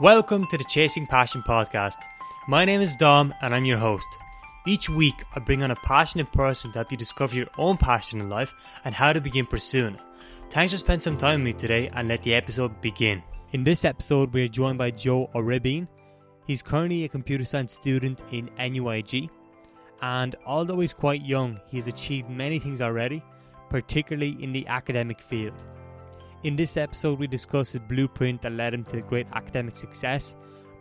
Welcome to the Chasing Passion podcast. My name is Dom and I'm your host. Each week, I bring on a passionate person to help you discover your own passion in life and how to begin pursuing it. Thanks for spending some time with me today and let the episode begin. In this episode, we are joined by Joe Oribin. He's currently a computer science student in NUIG, and although he's quite young, he has achieved many things already, particularly in the academic field. In this episode, we discuss his blueprint that led him to great academic success.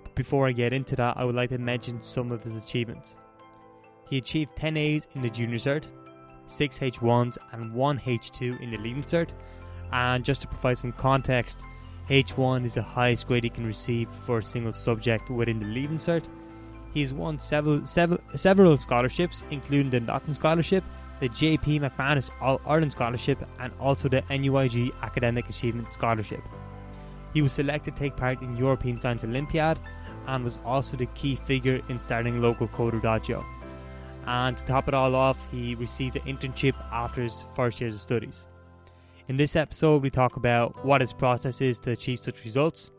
But before I get into that, I would like to mention some of his achievements. He achieved 10 A's in the Junior Cert, 6 H1s, and 1 H2 in the Leaving Cert. And just to provide some context, H1 is the highest grade he can receive for a single subject within the Leaving Cert. He has won several, several, several scholarships, including the Naughton Scholarship, the JP McManus All Ireland Scholarship, and also the NUIG Academic Achievement Scholarship. He was selected to take part in European Science Olympiad and was also the key figure in starting local Coder. And to top it all off, he received an internship after his first years of studies. In this episode, we talk about what his process is to achieve such results,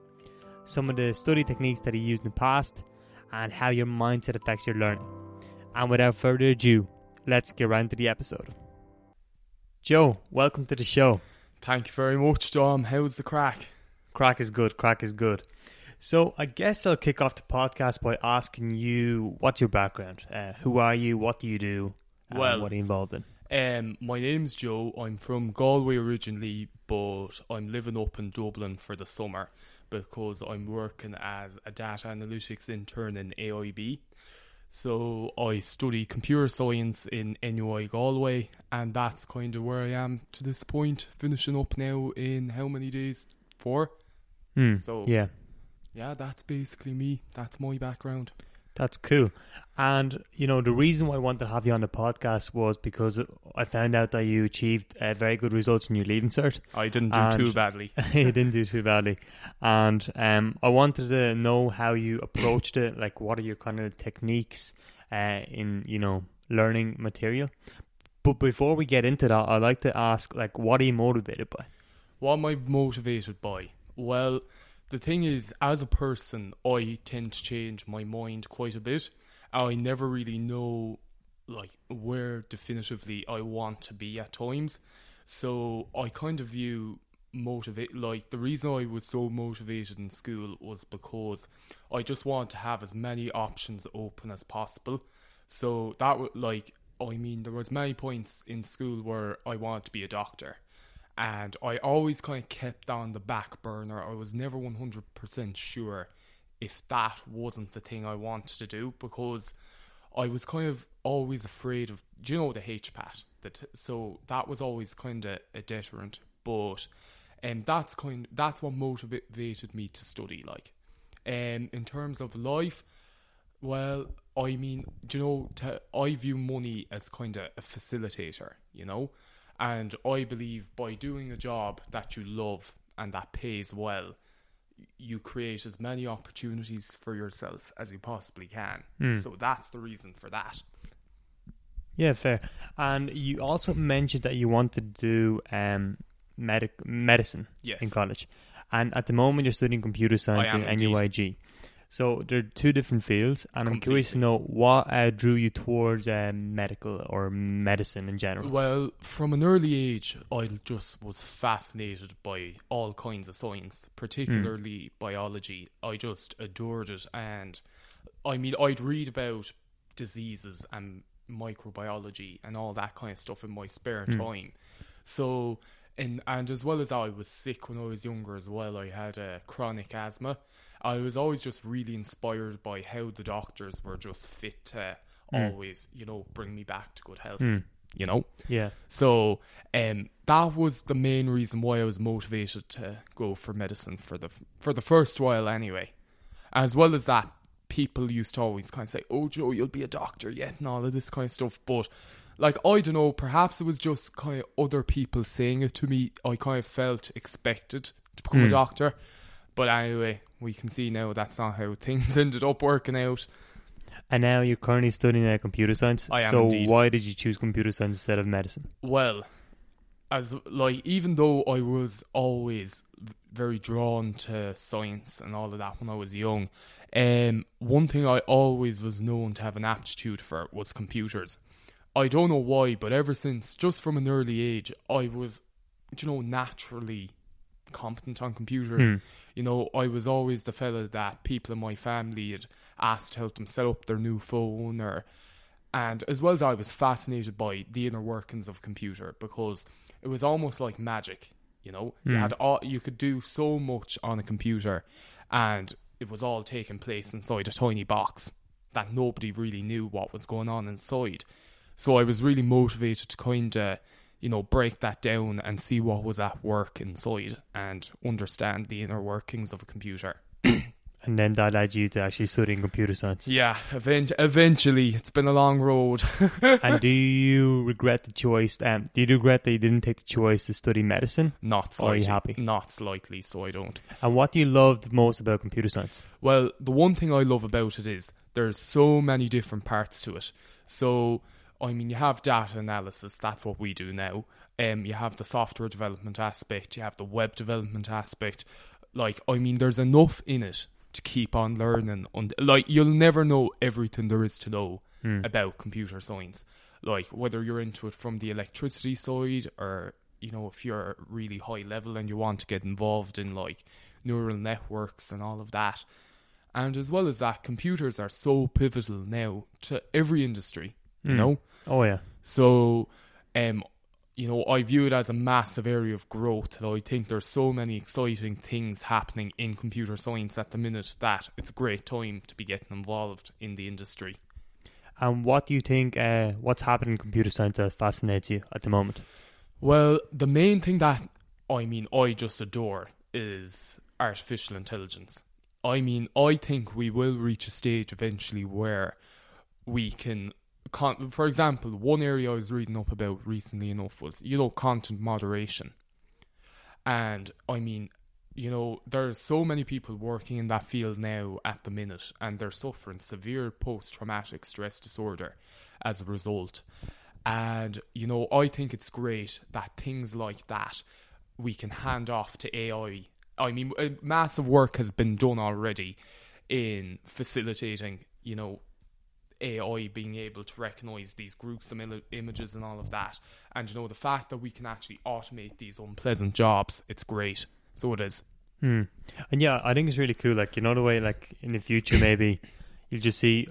some of the study techniques that he used in the past, and how your mindset affects your learning. And without further ado, let's get right into the episode. Joe, welcome to the show. Thank you very much, Dom. How's the crack? Crack is good, crack is good. So, I guess I'll kick off the podcast by asking you what's your background? Uh, who are you? What do you do? Well- what are you involved in? Um, my name's Joe. I'm from Galway originally, but I'm living up in Dublin for the summer because I'm working as a data analytics intern in AIB. So I study computer science in NUI Galway, and that's kind of where I am to this point. Finishing up now in how many days? Four. Hmm, So- yeah, Yeah, that's basically me. That's my background. That's cool. And you know, the reason why I wanted to have you on the podcast was because I found out that you achieved uh, very good results in your leaving cert. I didn't do And- too badly. you didn't do too badly, and um, I wanted to know how you approached it. Like, what are your kind of techniques uh, in you know learning material? But before we get into that, I'd like to ask, like, what are you motivated by? What am I motivated by? Well, the thing is, as a person, I tend to change my mind quite a bit. I never really know, like, where definitively I want to be at times. So I kind of view motivate like the reason I was so motivated in school was because I just wanted to have as many options open as possible. So that would like I mean there was many points in school where I wanted to be a doctor and I always kind of kept on the back burner. I was never 100% sure if that wasn't the thing I wanted to do because I was kind of always afraid of, do you know, the HPAT? That so that was always kind of a deterrent, but um, that's kind that's what motivated me to study. Like, um, in terms of life, well, I mean, you know, to, I view money as kind of a facilitator, you know, and I believe by doing a job that you love and that pays well, you create as many opportunities for yourself as you possibly can. Hmm. So that's the reason for that. Yeah, fair. And you also mentioned that you wanted to do um, medic medicine Yes. in college, and at the moment you're studying computer science in. NUIG. So they're two different fields, and I'm curious to know what uh, drew you towards um, medical or medicine in general. Well, from an early age, I just was fascinated by all kinds of science, particularly biology. I just adored it, and I mean, I'd read about diseases and microbiology and all that kind of stuff in my spare time. So, and and as well as I was sick when I was younger as well, I had uh, chronic asthma. I was always just really inspired by how the doctors were just fit to always, you know, bring me back to good health. You know. Yeah, So um, that was the main reason why I was motivated to go for medicine for the for the first while anyway. As well as that, people used to always kind of say, "Oh, Joe, you'll be a doctor yet," and all of this kind of stuff. But like, I don't know. Perhaps it was just kind of other people saying it to me. I kind of felt expected to become a Hmm. doctor. But anyway, we can see now that's not how things ended up working out. and now you're currently studying uh, computer science. I am so indeed. why did you choose computer science instead of medicine? Well, as like even though I was always very drawn to science and all of that when I was young, um, one thing I always was known to have an aptitude for was computers. I don't know why, but ever since, just from an early age, I was, you know, naturally competent on computers. Hmm. You know, I was always the fella that people in my family had asked to help them set up their new phone or and as well as I was fascinated by the inner workings of a computer because it was almost like magic, you know. You Hmm. had all you could do so much on a computer and it was all taking place inside a tiny box that nobody really knew what was going on inside. So I was really motivated to kind of, you know, break that down and see what was at work inside and understand the inner workings of a computer. And then that led you to actually studying computer science. Yeah, event- eventually, it's been a long road. and do you regret the choice? Um, do you regret that you didn't take the choice to study medicine? Not Or are you slightly. happy? Not slightly, so I don't. And what do you love the most about computer science? Well, the one thing I love about it is there's so many different parts to it. So, I mean, you have data analysis, that's what we do now. Um, you have the software development aspect, you have the web development aspect. Like, I mean, there's enough in it to keep on learning. Und- like, you'll never know everything there is to know Hmm. about computer science. Like, whether you're into it from the electricity side or, you know, if you're really high level and you want to get involved in, like, neural networks and all of that. And as well as that, computers are so pivotal now to every industry, you Hmm. know? Oh yeah. So, um, you know, I view it as a massive area of growth. And I think there's so many exciting things happening in computer science at the minute that it's a great time to be getting involved in the industry. And what do you think? Uh, what's happening in computer science that fascinates you at the moment? Well, the main thing that I mean I just adore is artificial intelligence. I mean, I think we will reach a stage eventually where we can con- for example, one area I was reading up about recently enough was, you know, content moderation. And I mean, you know, there's so many people working in that field now at the minute, and they're suffering severe post traumatic stress disorder as a result. And, you know, I think it's great that things like that we can hand off to AI. I mean, massive work has been done already in facilitating, you know, AI being able to recognize these gruesome Im- images and all of that. And, you know, the fact that we can actually automate these unpleasant jobs, it's great. So it is. Hmm. And yeah, I think it's really cool. Like you know the way, like in the future, maybe you'll just see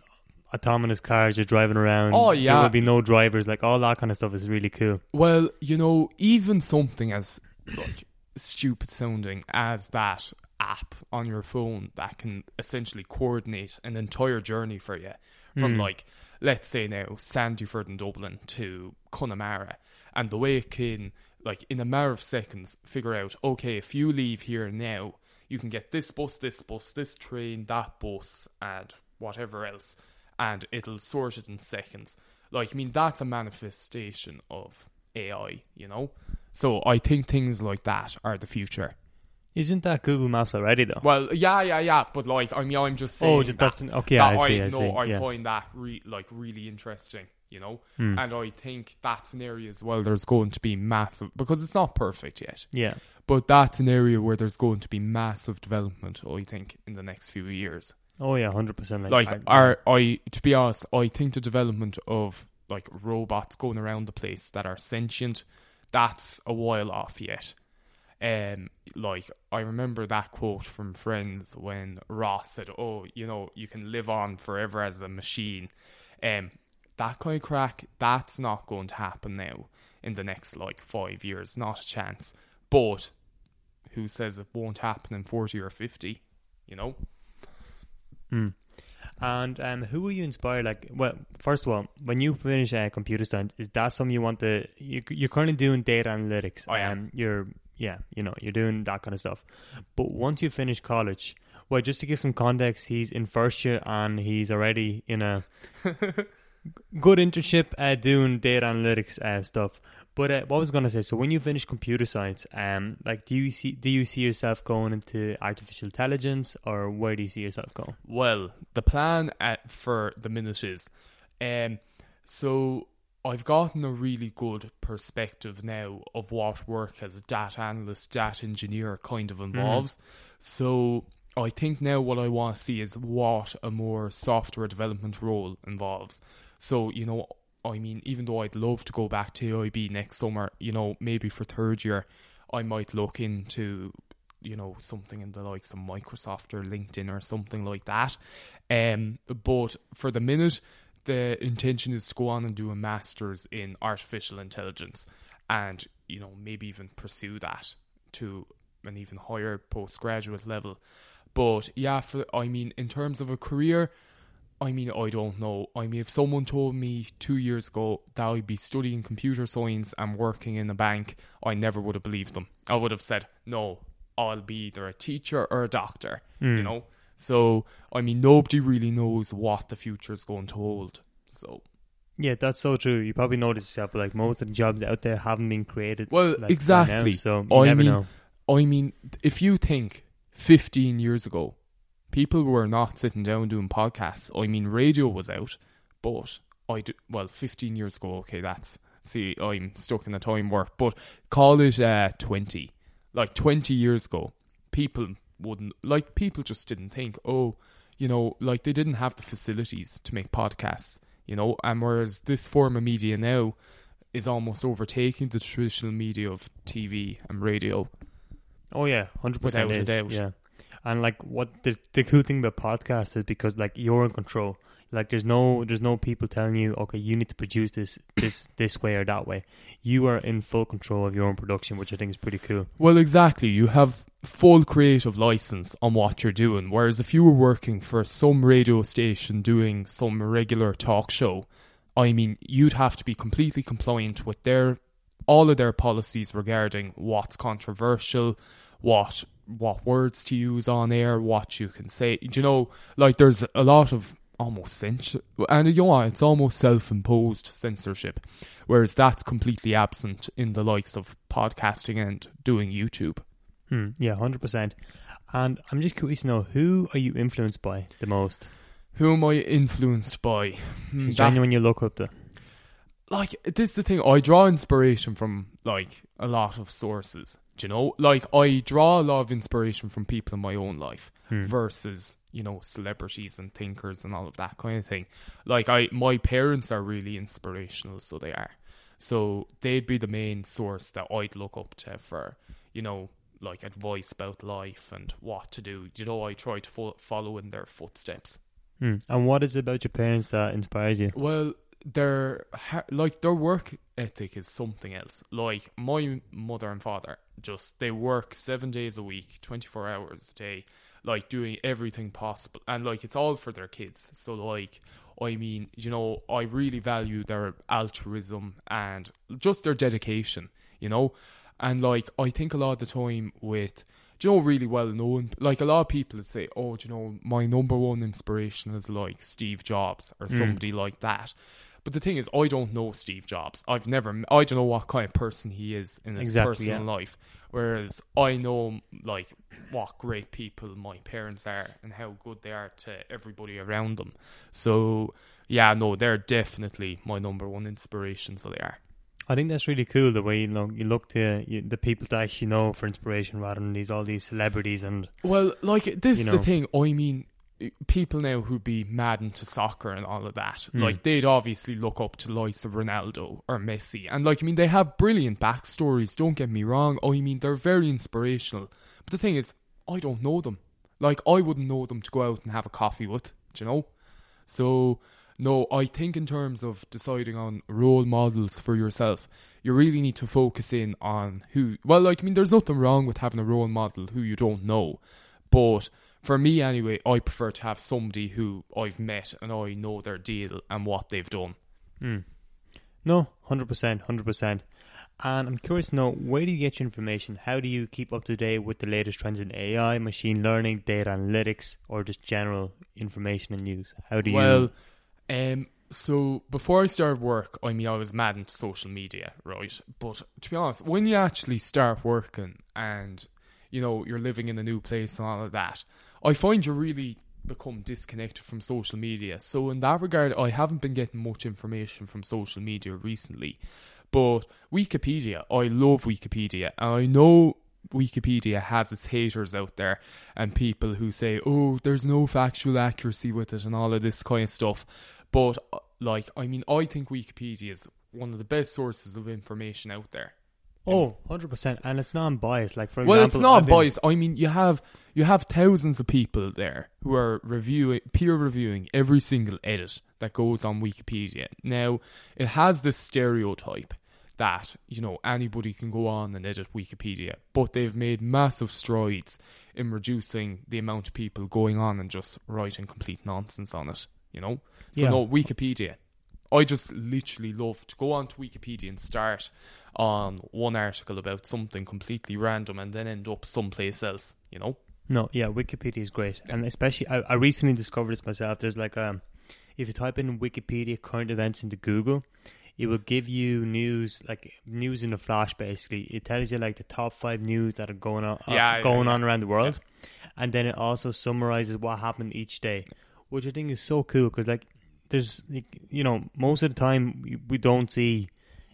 autonomous cars are driving around. Oh, yeah, there will be no drivers. Like all that kind of stuff is really cool. Well, you know, even something as like stupid sounding as that app on your phone that can essentially coordinate an entire journey for you from Hmm. like let's say now Sandyford and Dublin to Connemara and the way it can like in a matter of seconds figure out okay if you leave here now you can get this bus this bus this train that bus and whatever else and it'll sort it in seconds. Like I mean that's a manifestation of AI you know? So I think things like that are the future Isn't that Google Maps already though? well yeah yeah yeah but like I mean I'm just saying oh, just that that's okay. that I see. I, know see. I yeah. find that re- like really interesting, you know, Hmm. and I think that's an area as well. There's going to be massive because it's not perfect yet, yeah. but that's an area where there's going to be massive development. I think in the next few years. Oh yeah, hundred percent. Like, I- are I to be honest, I think the development of like robots going around the place that are sentient, that's a while off yet. Um, like I remember that quote from Friends when Ross said, "Oh, you know, you can live on forever as a machine." Um, that kind of crack, that's not going to happen now in the next like five years, not a chance. But who says it won't happen in forty or fifty? You know. Hmm. And um, who were you inspired? Like, well, first of all, when you finish uh, computer science, is that something you want to? You, you're currently doing data analytics. I am. Um, you're yeah, you know, you're doing that kind of stuff. But once you finish college, well, just to give some context, he's in first year and he's already in a good internship uh, doing data analytics uh, stuff. But uh, what was going to say? So when you finish computer science, um, like, do you see do you see yourself going into artificial intelligence, or where do you see yourself going? Well, the plan at, for the minute is, um, so I've gotten a really good perspective now of what work as a data analyst, data engineer kind of involves. So I think now what I want to see is what a more software development role involves. So, you know, I mean, even though I'd love to go back to AIB next summer, you know, maybe for third year, I might look into, you know, something in the likes of Microsoft or LinkedIn or something like that. Um, but for the minute, the intention is to go on and do a master's in artificial intelligence and, you know, maybe even pursue that to an even higher postgraduate level. But yeah, for I mean, in terms of a career, I mean, I don't know. I mean, if someone told me two years ago that I'd be studying computer science and working in a bank, I never would have believed them. I would have said, no, I'll be either a teacher or a doctor, you hmm. know? So, I mean, nobody really knows what the future is going to hold. So, Yeah, that's so true. You probably noticed yourself, but like most of the jobs out there haven't been created. Well, like, exactly. now, so you I never mean, know. I mean, if you think 15 years ago, people were not sitting down doing podcasts. I mean, radio was out, but I do, well, 15 years ago, okay, that's, see, I'm stuck in the time warp, but call it uh, 20. Like 20 years ago, people wouldn't, like, people just didn't think, oh, you know, like they didn't have the facilities to make podcasts, you know, and whereas this form of media now is almost overtaking the traditional media of TV and radio. Oh yeah, hundred percent Without a doubt. Yeah, and like what the the cool thing about podcasts is because like you're in control. Like there's no there's no people telling you okay you need to produce this this this way or that way. You are in full control of your own production, which I think is pretty cool. Well, exactly. You have full creative license on what you're doing. Whereas if you were working for some radio station doing some regular talk show, I mean, you'd have to be completely compliant with their all of their policies regarding what's controversial, what what words to use on air, what you can say. Do you know, like there's a lot of almost censor, and you know it's almost self-imposed censorship, whereas that's completely absent in the likes of podcasting and doing YouTube. Hmm, yeah, hundred percent. And I'm just curious to know who are you influenced by the most? Who am I influenced by? Is there anyone you look up to? like this is the thing i draw inspiration from like a lot of sources do you know like i draw a lot of inspiration from people in my own life Hmm. versus you know celebrities and thinkers and all of that kind of thing like i my parents are really inspirational so they are so they'd be the main source that i'd look up to for you know like advice about life and what to do you know i try to fo- follow in their footsteps Hmm. And what is it about your parents that inspires you? Well, their like their work ethic is something else. Like my mother and father, just they work seven days a week, twenty four hours a day, like doing everything possible, and like it's all for their kids. So like, I mean, you know, I really value their altruism and just their dedication. You know, and like I think a lot of the time with do you know really well known like a lot of people would say oh do you know my number one inspiration is like Steve Jobs or mm. somebody like that. But the thing is I don't know Steve Jobs. I've never I don't know what kind of person he is in his Exactly, personal yeah. life. Whereas I know like what great people my parents are and how good they are to everybody around them. So yeah no they're definitely my number one inspiration so they are I think that's really cool the way you know you look to you, the people to actually know for inspiration rather than these all these celebrities and Well, like this is know. the thing. I mean, people now who'd be mad into soccer and all of that, Hmm. like they'd obviously look up to likes of Ronaldo or Messi, and like I mean, they have brilliant backstories. Don't get me wrong. I mean, they're very inspirational. But the thing is, I don't know them. Like I wouldn't know them to go out and have a coffee with. Do you know? So. No, I think in terms of deciding on role models for yourself, you really need to focus in on who. Well, like, I mean, there's nothing wrong with having a role model who you don't know. But for me, anyway, I prefer to have somebody who I've met and I know their deal and what they've done. Hmm. No, hundred percent, hundred percent. And I'm curious to know where do you get your information? How do you keep up to date with the latest trends in AI, machine learning, data analytics, or just general information and news? How do you? Well, um, so before I started work, I mean, I was mad into social media, right? But to be honest, when you actually start working and you know you're living in a new place and all of that, I find you really become disconnected from social media. So in that regard, I haven't been getting much information from social media recently. But Wikipedia, I love Wikipedia, and I know Wikipedia has its haters out there and people who say, "Oh, there's no factual accuracy with it" and all of this kind of stuff. But uh, like, I mean, I think Wikipedia is one of the best sources of information out there. Oh, 100%. And it's non biased. Like, for well, example, it's not biased. I mean, you have you have thousands of people there who are reviewing, peer reviewing every single edit that goes on Wikipedia. Now, it has this stereotype that you know anybody can go on and edit Wikipedia, but they've made massive strides in reducing the amount of people going on and just writing complete nonsense on it. You know, so Yeah. no Wikipedia. I just literally love to go onto Wikipedia and start on one article about something completely random and then end up someplace else, you know? No, yeah, Wikipedia is great, and especially I, I recently discovered this myself. There's like um, if you type in Wikipedia current events into Google, it will give you news like news in a flash. Basically, it tells you like the top five news that are going on uh, Yeah, yeah, going yeah. on around the world, and then it also summarizes what happened each day, which I think is so cool because like there's like, you know most of the time we, we don't see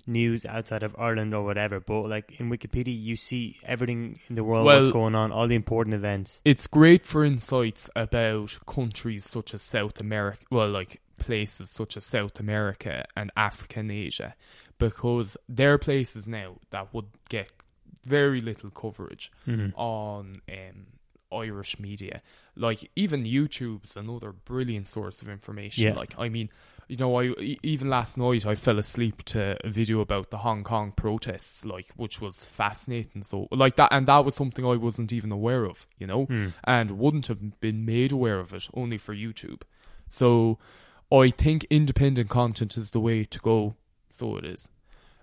news outside of Ireland or whatever, but like in Wikipedia you see everything in the world what's going on, all the important events. It's great for insights about countries such as South America, well, like places such as South America and Africa and Asia, because they're places now that would get very little coverage Mm-hmm. on um, Irish media. Like even YouTube's another brilliant source of information. Yeah. Like I mean, you know, I even last night I fell asleep to a video about the Hong Kong protests, like which was fascinating. So like that, and that was something I wasn't even aware of, you know, Mm. and wouldn't have been made aware of it only for YouTube. So I think independent content is the way to go. So it is,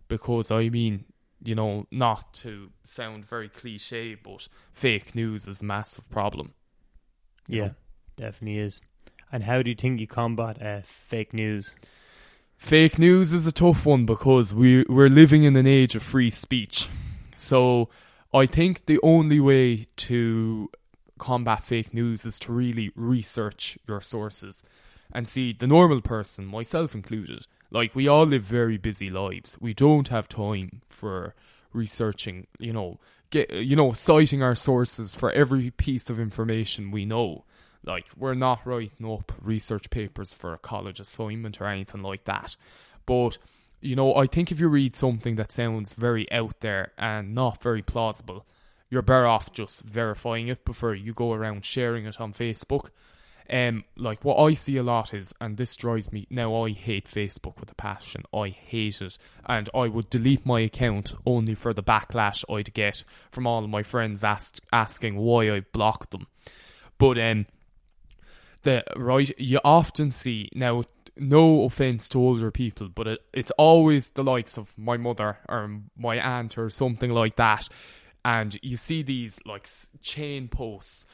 because I mean, you know, not to sound very cliche, but fake news is a massive problem. Yeah, know. definitely is. And how do you think you combat uh, fake news? Fake news is a tough one because we we're living in an age of free speech. So I think the only way to combat fake news is to really research your sources and see the normal person, myself included. Like we all live very busy lives. We don't have time for researching, you know, get you know, citing our sources for every piece of information we know. Like we're not writing up research papers for a college assignment or anything like that. But you know, I think if you read something that sounds very out there and not very plausible, you're better off just verifying it before you go around sharing it on Facebook. Um, like what I see a lot is, and this drives me now. I hate Facebook with a passion. I hate it, and I would delete my account only for the backlash I'd get from all my friends ask, asking why I blocked them. But um, the right, you often see now. No offense to older people, but it, it's always the likes of my mother or my aunt or something like that, and you see these like chain posts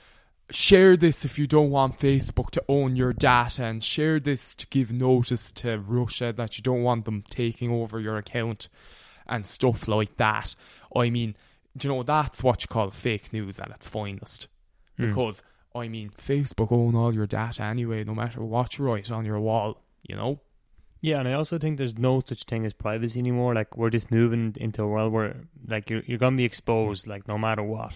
share this if you don't want Facebook to own your data and share this to give notice to Russia that you don't want them taking over your account and stuff like that. I mean, do you know that's what you call fake news at its finest. Hmm. Because I mean, Facebook own all your data anyway, no matter what you write on your wall, you know? Yeah, and I also think there's no such thing as privacy anymore. Like we're just moving into a world where like you're you're gonna be exposed like no matter what.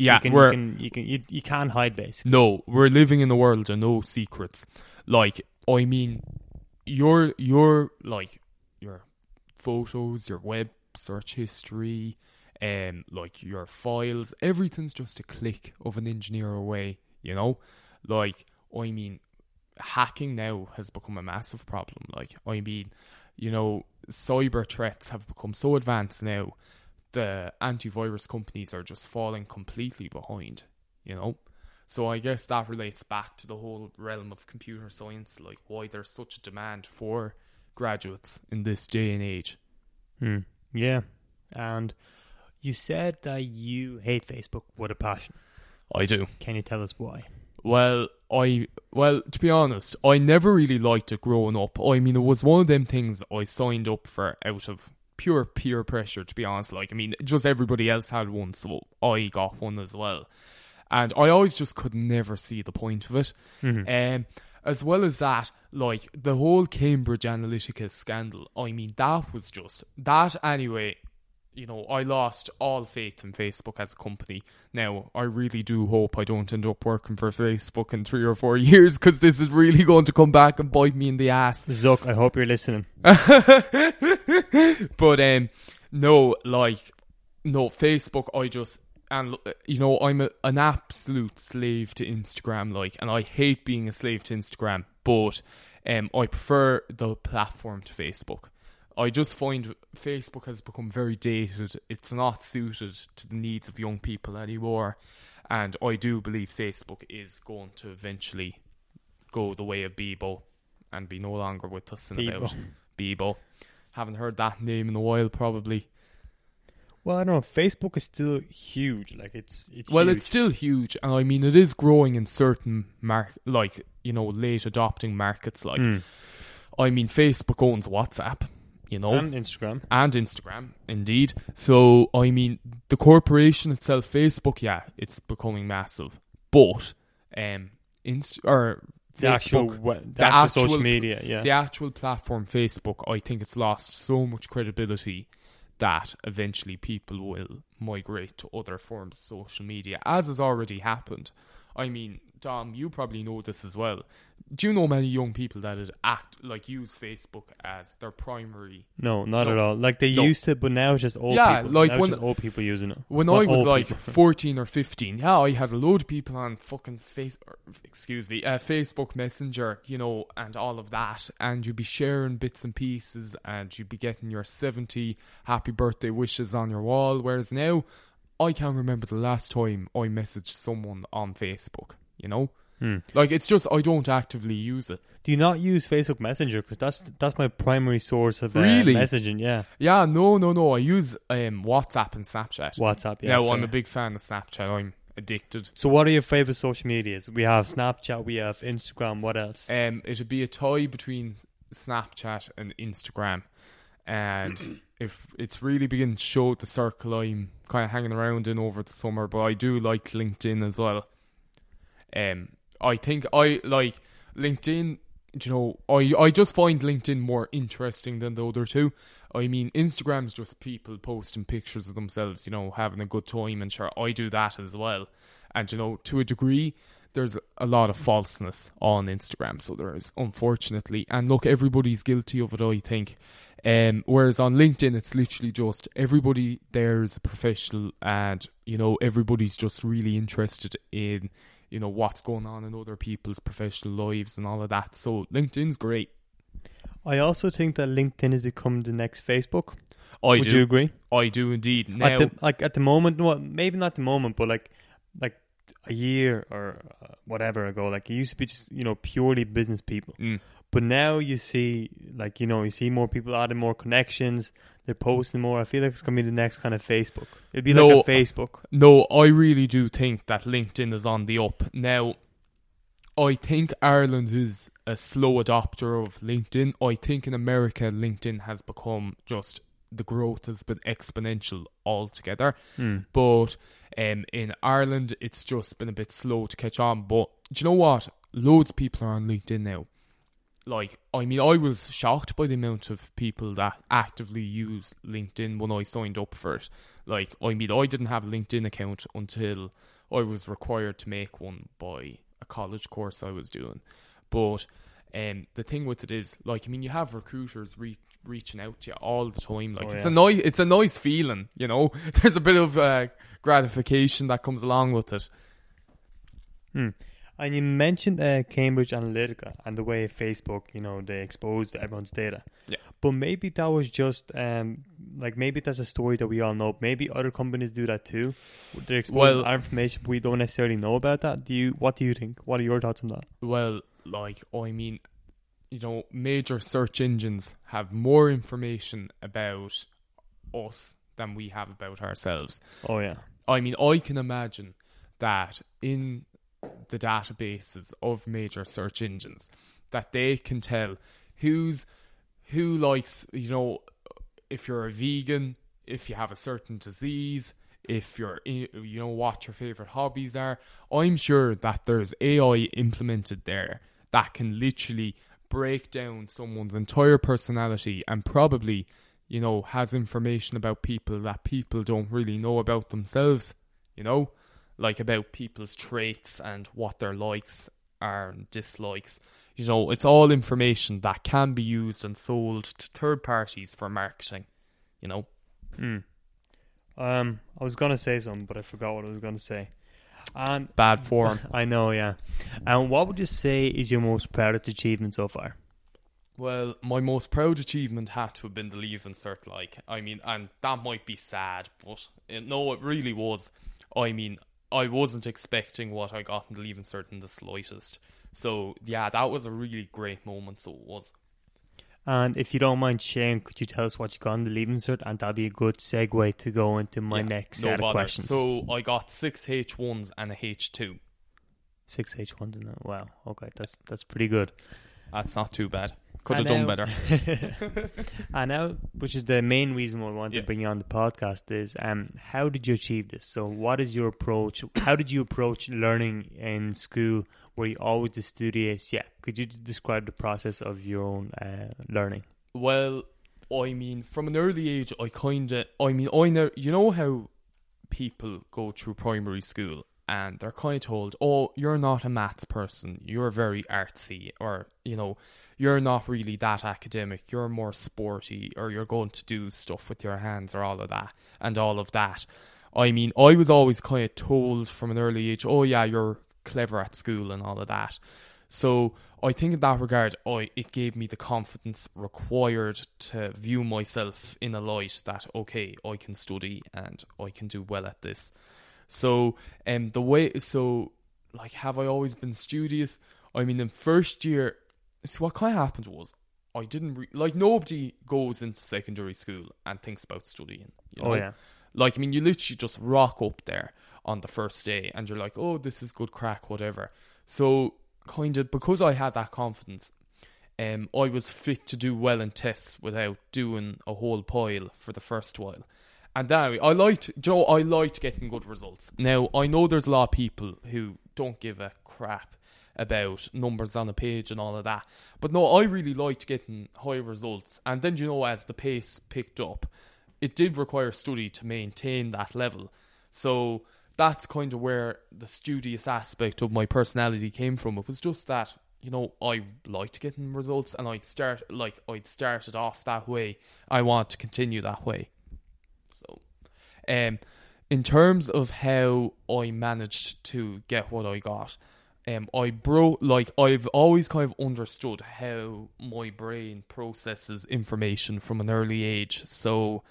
Yeah, you can, we're you can you can you, you can't hide basically. No, we're living in a world of no secrets. Like, I mean, your your like your photos, your web search history, um, like your files, everything's just a click of an engineer away. You know, like I mean, hacking now has become a massive problem. Like, I mean, you know, cyber threats have become so advanced now. The antivirus companies are just falling completely behind. You know. So I guess that relates back to the whole realm of computer science, like why there's such a demand for graduates in this day and age. Hmm. Yeah, and you said that you hate Facebook with a passion. I do. Can you tell us why? Well, I well to be honest, I never really liked it growing up. I mean, it was one of them things I signed up for out of pure peer pressure. To be honest, like I mean, just everybody else had one, so I got one as well. and I always just could never see the point of it. Mhm. Um, as well as that, like the whole Cambridge Analytica scandal. I mean, that was just that anyway. You know, I lost all faith in Facebook as a company. Now, I really do hope I don't end up working for Facebook in three or four years because this is really going to come back and bite me in the ass. Zuck, I hope you're listening. but um, no, like no Facebook. I just and you know I'm a, an absolute slave to Instagram. Like, and I hate being a slave to Instagram, but um, I prefer the platform to Facebook. I just find Facebook has become very dated. It's not suited to the needs of young people anymore, and I do believe Facebook is going to eventually go the way of Bebo and be no longer with us in Bebo. about Bebo. Haven't heard that name in a while, probably. Well, I don't know. Facebook is still huge. Like it's it's well, huge. it's still huge, and I mean, it is growing in certain mark, like you know, late adopting markets. Like, Mm. I mean, Facebook owns WhatsApp, you know, and Instagram. and Instagram, indeed. So, I mean, the corporation itself, Facebook, yeah, it's becoming massive, but um, Inst or The actual, Facebook, we- the, the actual, actual social media, yeah. the actual platform Facebook, I think it's lost so much credibility that eventually people will migrate to other forms of social media, as has already happened. I mean, Dom, you probably know this as well. Do you know many young people that act like use Facebook as their primary? No, not No. at all. Like they No. used to, but now it's just old Yeah, people. like now when- old people using it. When I was like people. 14 or 15, yeah, I had a load of people on fucking face, or, excuse me, uh, Facebook Messenger, you know, and all of that, and you'd be sharing bits and pieces, and you'd be getting your 70 happy birthday wishes on your wall. Whereas now, I can't remember the last time I messaged someone on Facebook. You know, Hmm. like it's just I don't actively use it. Do you not use Facebook Messenger? Because that's that's my primary source of uh, Really? messaging. Yeah, Yeah, no, no, no. I use um, WhatsApp and Snapchat. WhatsApp. Yeah, now I'm a big fan of Snapchat. I'm addicted. So, what are your favorite social medias? We have Snapchat, we have Instagram. What else? Um, it'd be a tie between Snapchat and Instagram, and if it's really beginning to show the circle I'm kind of hanging around in over the summer, but I do like LinkedIn as well. Um, I think I like LinkedIn. You know, I I just find LinkedIn more interesting than the other two. I mean, Instagram's just people posting pictures of themselves, you know, having a good time, and sure, I do that as well. And you know, to a degree, there's a lot of falseness on Instagram, so there is, unfortunately. And look, everybody's guilty of it, I think. Um, whereas on LinkedIn, it's literally just everybody there's a professional, and you know, everybody's just really interested in you know what's going on in other people's professional lives and all of that. So LinkedIn's great. I also think that LinkedIn has become the next Facebook. I Would do, you agree? I do indeed. Now, At the, like at the moment, well, maybe not the moment, but like like a year or uh, whatever ago, like it used to be just you know purely business people. Mm. But now you see, like you know, you see more people adding more connections. They're posting more. I feel like it's gonna be the next kind of Facebook. It'd be No. like a Facebook. No, I really do think that LinkedIn is on the up. Now, I think Ireland is a slow adopter of LinkedIn. I think in America, LinkedIn has become just the growth has been exponential altogether. Hmm. But um, in Ireland, it's just been a bit slow to catch on. But do you know what? Loads of people are on LinkedIn now. Like, I mean, I was shocked by the amount of people that actively use LinkedIn when I signed up for it. Like, I mean, I didn't have a LinkedIn account until I was required to make one by a college course I was doing. But um, the thing with it is, like, I mean, you have recruiters re- reaching out to you all the time. Like, Oh, it's yeah. a nice, it's a nice feeling, you know. There's a bit of uh, gratification that comes along with it. Hmm. And you mentioned uh, Cambridge Analytica and the way Facebook, you know, they exposed everyone's data. Yeah. But maybe that was just um, like maybe that's a story that we all know. Maybe other companies do that too. They expose Well- our information, but we don't necessarily know about that. Do you? What do you think? What are your thoughts on that? Well, like, I mean, you know, major search engines have more information about us than we have about ourselves. Oh yeah. I mean, I can imagine that in the databases of major search engines, that they can tell who's who likes, you know, if you're a vegan, if you have a certain disease, if you're you know what your favorite hobbies are. I'm sure that there's AI implemented there that can literally break down someone's entire personality and probably you know has information about people that people don't really know about themselves. You know, like about people's traits and what their likes are and dislikes. You know, it's all information that can be used and sold to third parties for marketing. You know. Hmm. Um, I was gonna say something, but I forgot what I was gonna say. And Bad form. I know, yeah. And what would you say is your most proudest achievement so far? Well, my most proud achievement had to have been the Leaving Cert. Like, I mean, and that might be sad, but it, no, it really was. I mean, I wasn't expecting what I got in the Leaving Cert in the slightest. So yeah, that was a really great moment. So it was. And if you don't mind sharing, could you tell us what you got in the leaving cert? And that'd be a good segue to go into my Yeah, next no set of questions. So I got six H ones and a H two. Six H ones and that. Wow. Okay, that's that's pretty good. That's not too bad. Could have done better. and now, which is the main reason why I wanted Yeah. to bring you on the podcast, is um, how did you achieve this? So, what is your approach? How did you approach learning in school? Were you always the studious? Yeah. Could you describe the process of your own uh, learning? Well, I mean, from an early age, I kind of, I mean, I know, you know how people go through primary school and they're kind of told, oh, you're not a maths person, you're very artsy, or, you know, you're not really that academic, you're more sporty, or you're going to do stuff with your hands, or all of that, and all of that. I mean, I was always kind of told from an early age, oh, yeah, you're clever at school and all of that. So I think in that regard, I it gave me the confidence required to view myself in a light that okay, I can study and I can do well at this. So um the way so like have I always been studious? I mean in first year so what kind of happened was I didn't re- like nobody goes into secondary school and thinks about studying. You know? Oh yeah. Like, I mean, you literally just rock up there on the first day and you're like, oh, this is good crack, whatever. So, kind of, because I had that confidence, um, I was fit to do well in tests without doing a whole pile for the first while. And then I liked, Joe, I liked getting good results. Now, I know there's a lot of people who don't give a crap about numbers on a page and all of that. But no, I really liked getting high results. And then, you know, as the pace picked up, it did require study to maintain that level. So that's kind of where the studious aspect of my personality came from. It was just that, you know, I liked getting results and I'd start like I'd started off that way. I want to continue that way. So um in terms of how I managed to get what I got, um, I broke like I've always kind of understood how my brain processes information from an early age. So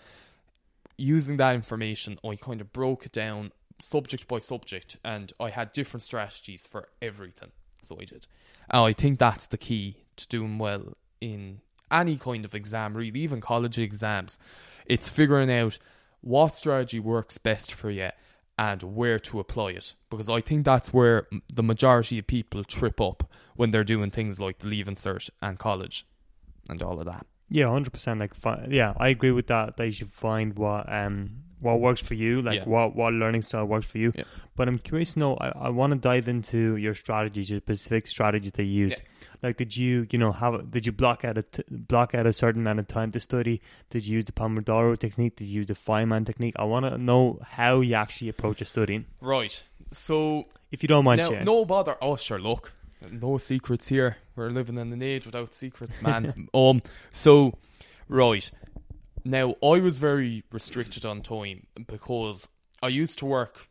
using that information, I kind of broke it down subject by subject, and I had different strategies for everything. So I did. And I think that's the key to doing well in any kind of exam, really, even college exams. It's figuring out what strategy works best for you and where to apply it. Because I think that's where the majority of people trip up when they're doing things like the Leaving Cert and college and all of that. Yeah, hundred percent. Like, fi- yeah, I agree with that. They should find what um what works for you, like Yeah. what what learning style works for you. Yeah. But I'm curious to know. I, I want to dive into your strategies, your specific strategies that you used. Yeah. Like, did you you know have did you block out a t- block out a certain amount of time to study? Did you use the Pomodoro technique? Did you use the Feynman technique? I want to know how you actually approach your studying, Right. So if you don't mind now, sharing. no bother. Oh, sure. Look, no secrets here. We're living in an age without secrets, man. um. So, right now, I was very restricted on time because I used to work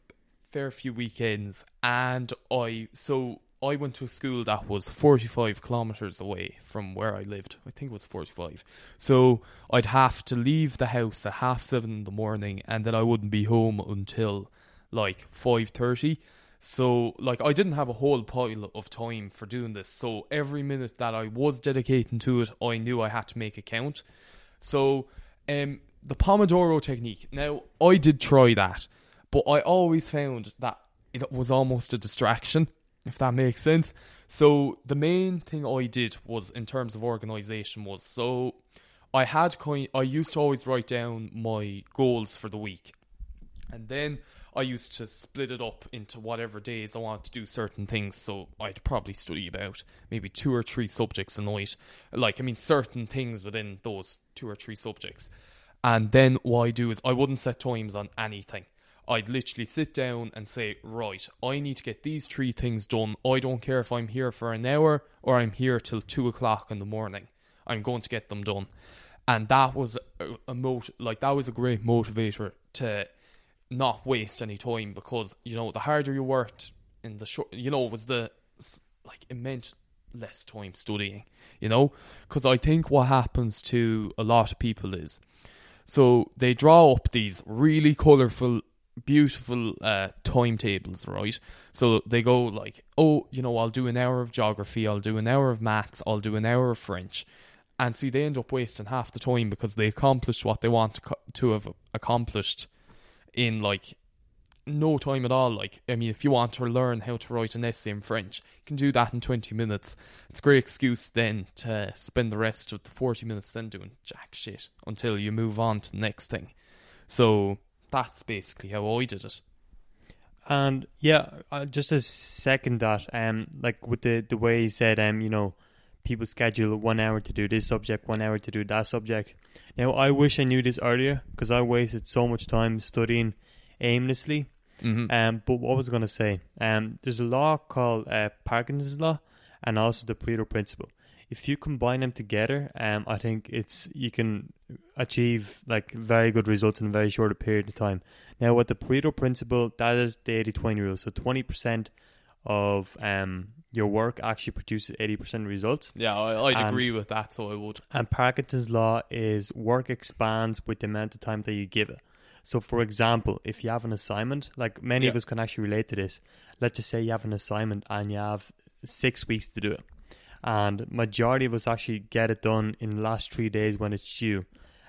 fair few weekends, and I so I went to a school that was forty five kilometers away from where I lived. I think it was forty five. So I'd have to leave the house at half seven in the morning, and then I wouldn't be home until like five thirty. So like I didn't have a whole pile of time for doing this. So every minute that I was dedicating to it, I knew I had to make it count. So um the Pomodoro technique. Now I did try that, but I always found that it was almost a distraction, if that makes sense. So the main thing I did was in terms of organization was so I had kind I used to always write down my goals for the week And then I used to split it up into whatever days I wanted to do certain things. So I'd probably study about maybe two or three subjects a night. Like, I mean, certain things within those two or three subjects. And then what I do is I wouldn't set times on anything. I'd literally sit down and say, right, I need to get these three things done. I don't care if I'm here for an hour or I'm here till two o'clock in the morning. I'm going to get them done. And that was a, a mot- like that was a great motivator to not waste any time because you know the harder you worked in the short, you know, was the like immense less time studying. You know, because I think what happens to a lot of people is so they draw up these really colorful beautiful uh, timetables, right? So they go like, oh, you know, I'll do an hour of geography, I'll do an hour of maths, I'll do an hour of French, and see, they end up wasting half the time because they accomplished what they want to, co- to have accomplished in like no time at all. Like, I mean, if you want to learn how to write an essay in French, you can do that in 20 minutes. It's a great excuse then to spend the rest of the 40 minutes then doing jack shit until you move on to the next thing. So that's basically how I did it. And yeah, uh, just a second that, um, like with the the way he said, um, you know, people schedule one hour to do this subject, one hour to do that subject. Now, I wish I knew this earlier because I wasted so much time studying aimlessly. Mm-hmm. Um, but what was I going to say? Um, there's a law called uh, Parkinson's law, and also the Pareto principle if you combine them together, um, I think it's you can achieve like very good results in a very short period of time. Now, with the Pareto principle, that is the 80-20 rule. So twenty percent of um your work actually produces eighty percent results. Yeah, I, I'd And- agree with that. So I would. And Parkinson's law is work expands with the amount of time that you give it. So, for example, if you have an assignment, like many of us can actually relate to this. Let's just say you have an assignment and you have six weeks to do it, and majority of us actually get it done in the last three days when it's due.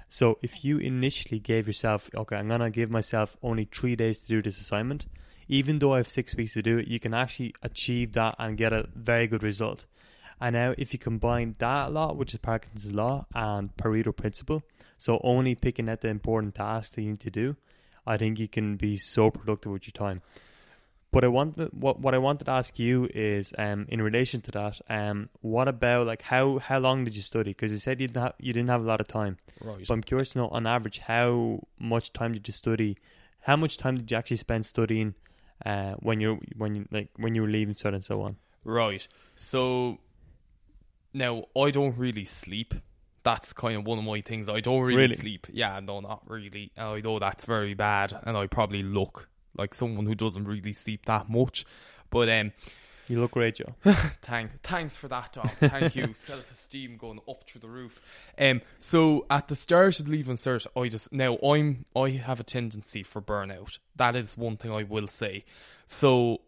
So, if you initially gave yourself, okay, I'm gonna give myself only three days to do this assignment, even though I have six weeks to do it, you can actually achieve that and get a very good result. And now, if you combine that law, which is Parkinson's law, and Pareto principle, so only picking out the important tasks that you need to do, I think you can be so productive with your time. But I want what what I wanted to ask you is, um, in relation to that, um, what about like how how long did you study? Because you said you didn't have, you didn't have a lot of time. Right. But I'm curious to know, on average, how much time did you study? How much time did you actually spend studying uh, when you when you like when you were leaving cert and so on? Right. So now I don't really sleep. That's kind of one of my things. I don't really, Really? sleep. Yeah, no, not really. I know that's very bad, and I probably look like someone who doesn't really sleep that much. But um, You look great, Joe. thank, thanks for that, Dom. Thank you. Self esteem going up through the roof. Um, so at the start of leaving cert, I just now I'm I have a tendency for burnout. That is one thing I will say. So,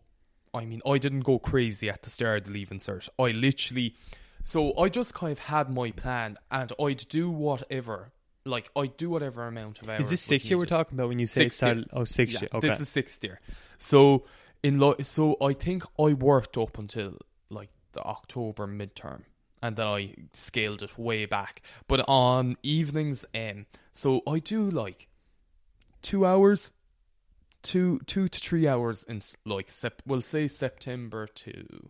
I mean, I didn't go crazy at the start of the leaving cert. I literally, so I just kind of had my plan, and I'd do whatever. Like I'd do whatever amount of hours. Is this sixth year we're talking about when you say Sixth year. Oh, sixth Yeah, year. Okay. This is sixth year. So in lo- so I think I worked up until like the October midterm, and then I scaled it way back. But on evenings, um, so I do like two hours, two two to three hours in like sep- we'll say September to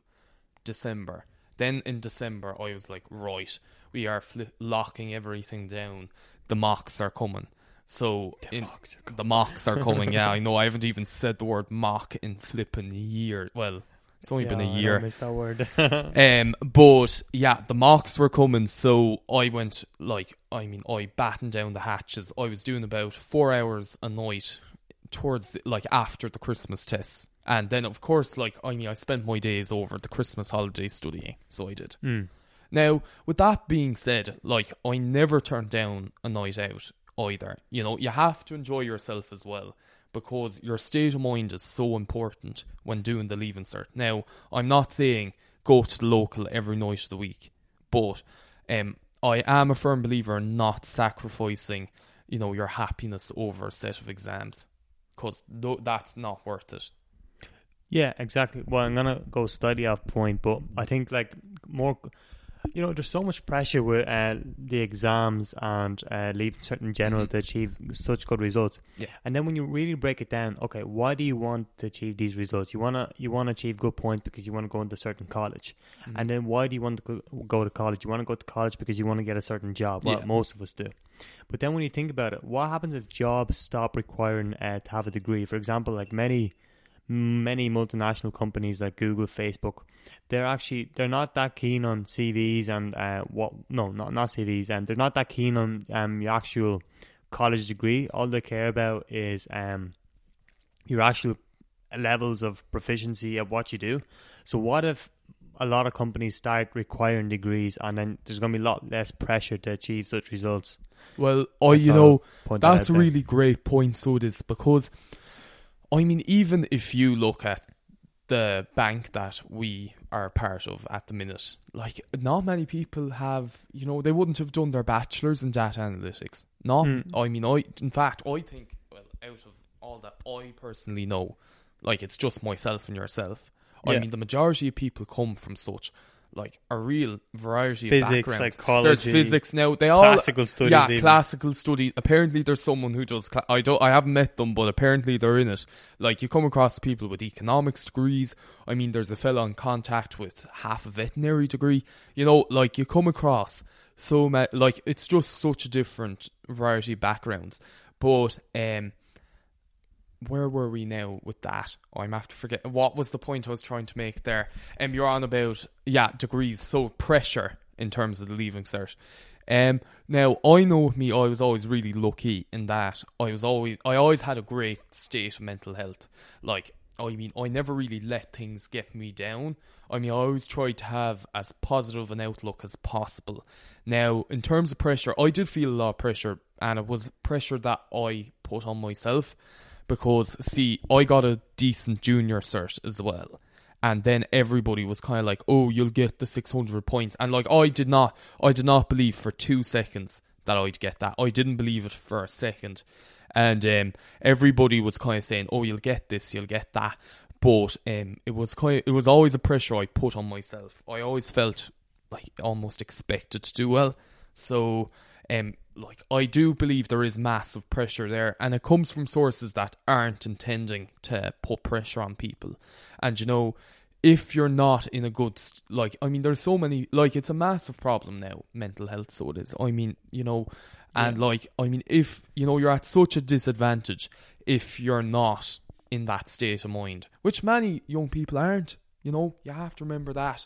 December. Then in December, I was like, right, we are fli locking everything down. The mocks are coming. So in, mocks are the mocks are coming. yeah, I know. I haven't even said the word mock in flipping years. Well, it's only been a a I year. missed that word. Um, but yeah, the mocks were coming, so I went like I mean, I battened down the hatches. I was doing about four hours a night towards the, like after the Christmas tests, and then of course, like I mean, I spent my days over the Christmas holiday studying, so I did. Mm. Now, with that being said, like I never turned down a night out either. You know, you have to enjoy yourself as well because your state of mind is so important when doing the leaving cert. Now, I'm not saying go to the local every night of the week, but um, I am a firm believer in not sacrificing, you know, your happiness over a set of exams because that's not worth it. Yeah, exactly. Well, I'm gonna go study off point, but I think like more. You know, there's so much pressure with uh, the exams and uh, leaving certain general Mhm. to achieve such good results. Yeah. And then when you really break it down, okay, why do you want to achieve these results? You wanna you wanna achieve good points because you want to go into a certain college. Mm. And then why do you want to go, go to college? You want to go to college because you want to get a certain job. Well, Yeah. most of us do. But then when you think about it, what happens if jobs stop requiring uh, to have a degree? For example, like many many multinational companies like Google, Facebook, they're actually they're not that keen on CVs and uh, what no not not CVs and they're not that keen on um your actual college degree. All they care about is um your actual levels of proficiency at what you do. So what if a lot of companies start requiring degrees and then there's going to be a lot less pressure to achieve such results? Well, I you know that's a really great point. So it is because, I mean, even if you look at the bank that we are part of at the minute, like not many people have, you know, they wouldn't have done their bachelors in data analytics. Not, Hmm. I mean, I in fact, I think, well, out of all that I personally know, like it's just myself and yourself. I mean, the majority of people come from such like a real variety Physics, of backgrounds. psychology, There's physics now. They all classical studies. yeah, even. classical study. Apparently, there's someone who does. Cla- I don't. I haven't met them, but apparently they're in it. Like you come across people with economics degrees. I mean, there's a fellow in contact with half a veterinary degree. You know, like you come across so many. Like it's just such a different variety of backgrounds. But um, where were we now with that? I'm after forget what was the point I was trying to make there. Um, you're on about yeah degrees, so pressure in terms of the leaving cert. Um, now I know with me, I was always really lucky in that I was always I always had a great state of mental health. Like I mean, I never really let things get me down. I mean, I always tried to have as positive an outlook as possible. Now, in terms of pressure, I did feel a lot of pressure, and it was pressure that I put on myself because see, I got a decent junior cert as well. And then everybody was kind of like, "Oh, you'll get the 600 points." And like I did not I did not believe for 2 seconds that I'd get that. I didn't believe it for a second. And um, everybody was kind of saying, "Oh, you'll get this, you'll get that." But um, it was kind of, it was always a pressure I put on myself. I always felt like almost expected to do well. So um, like I do believe there is massive pressure there, and it comes from sources that aren't intending to put pressure on people. And you know, if you're not in a good st- like, I mean, there's so many like it's a massive problem now, mental health. So it is. I mean, you know, and like, I mean, if you know you're at such a disadvantage if you're not in that state of mind, which many young people aren't. You know, you have to remember that.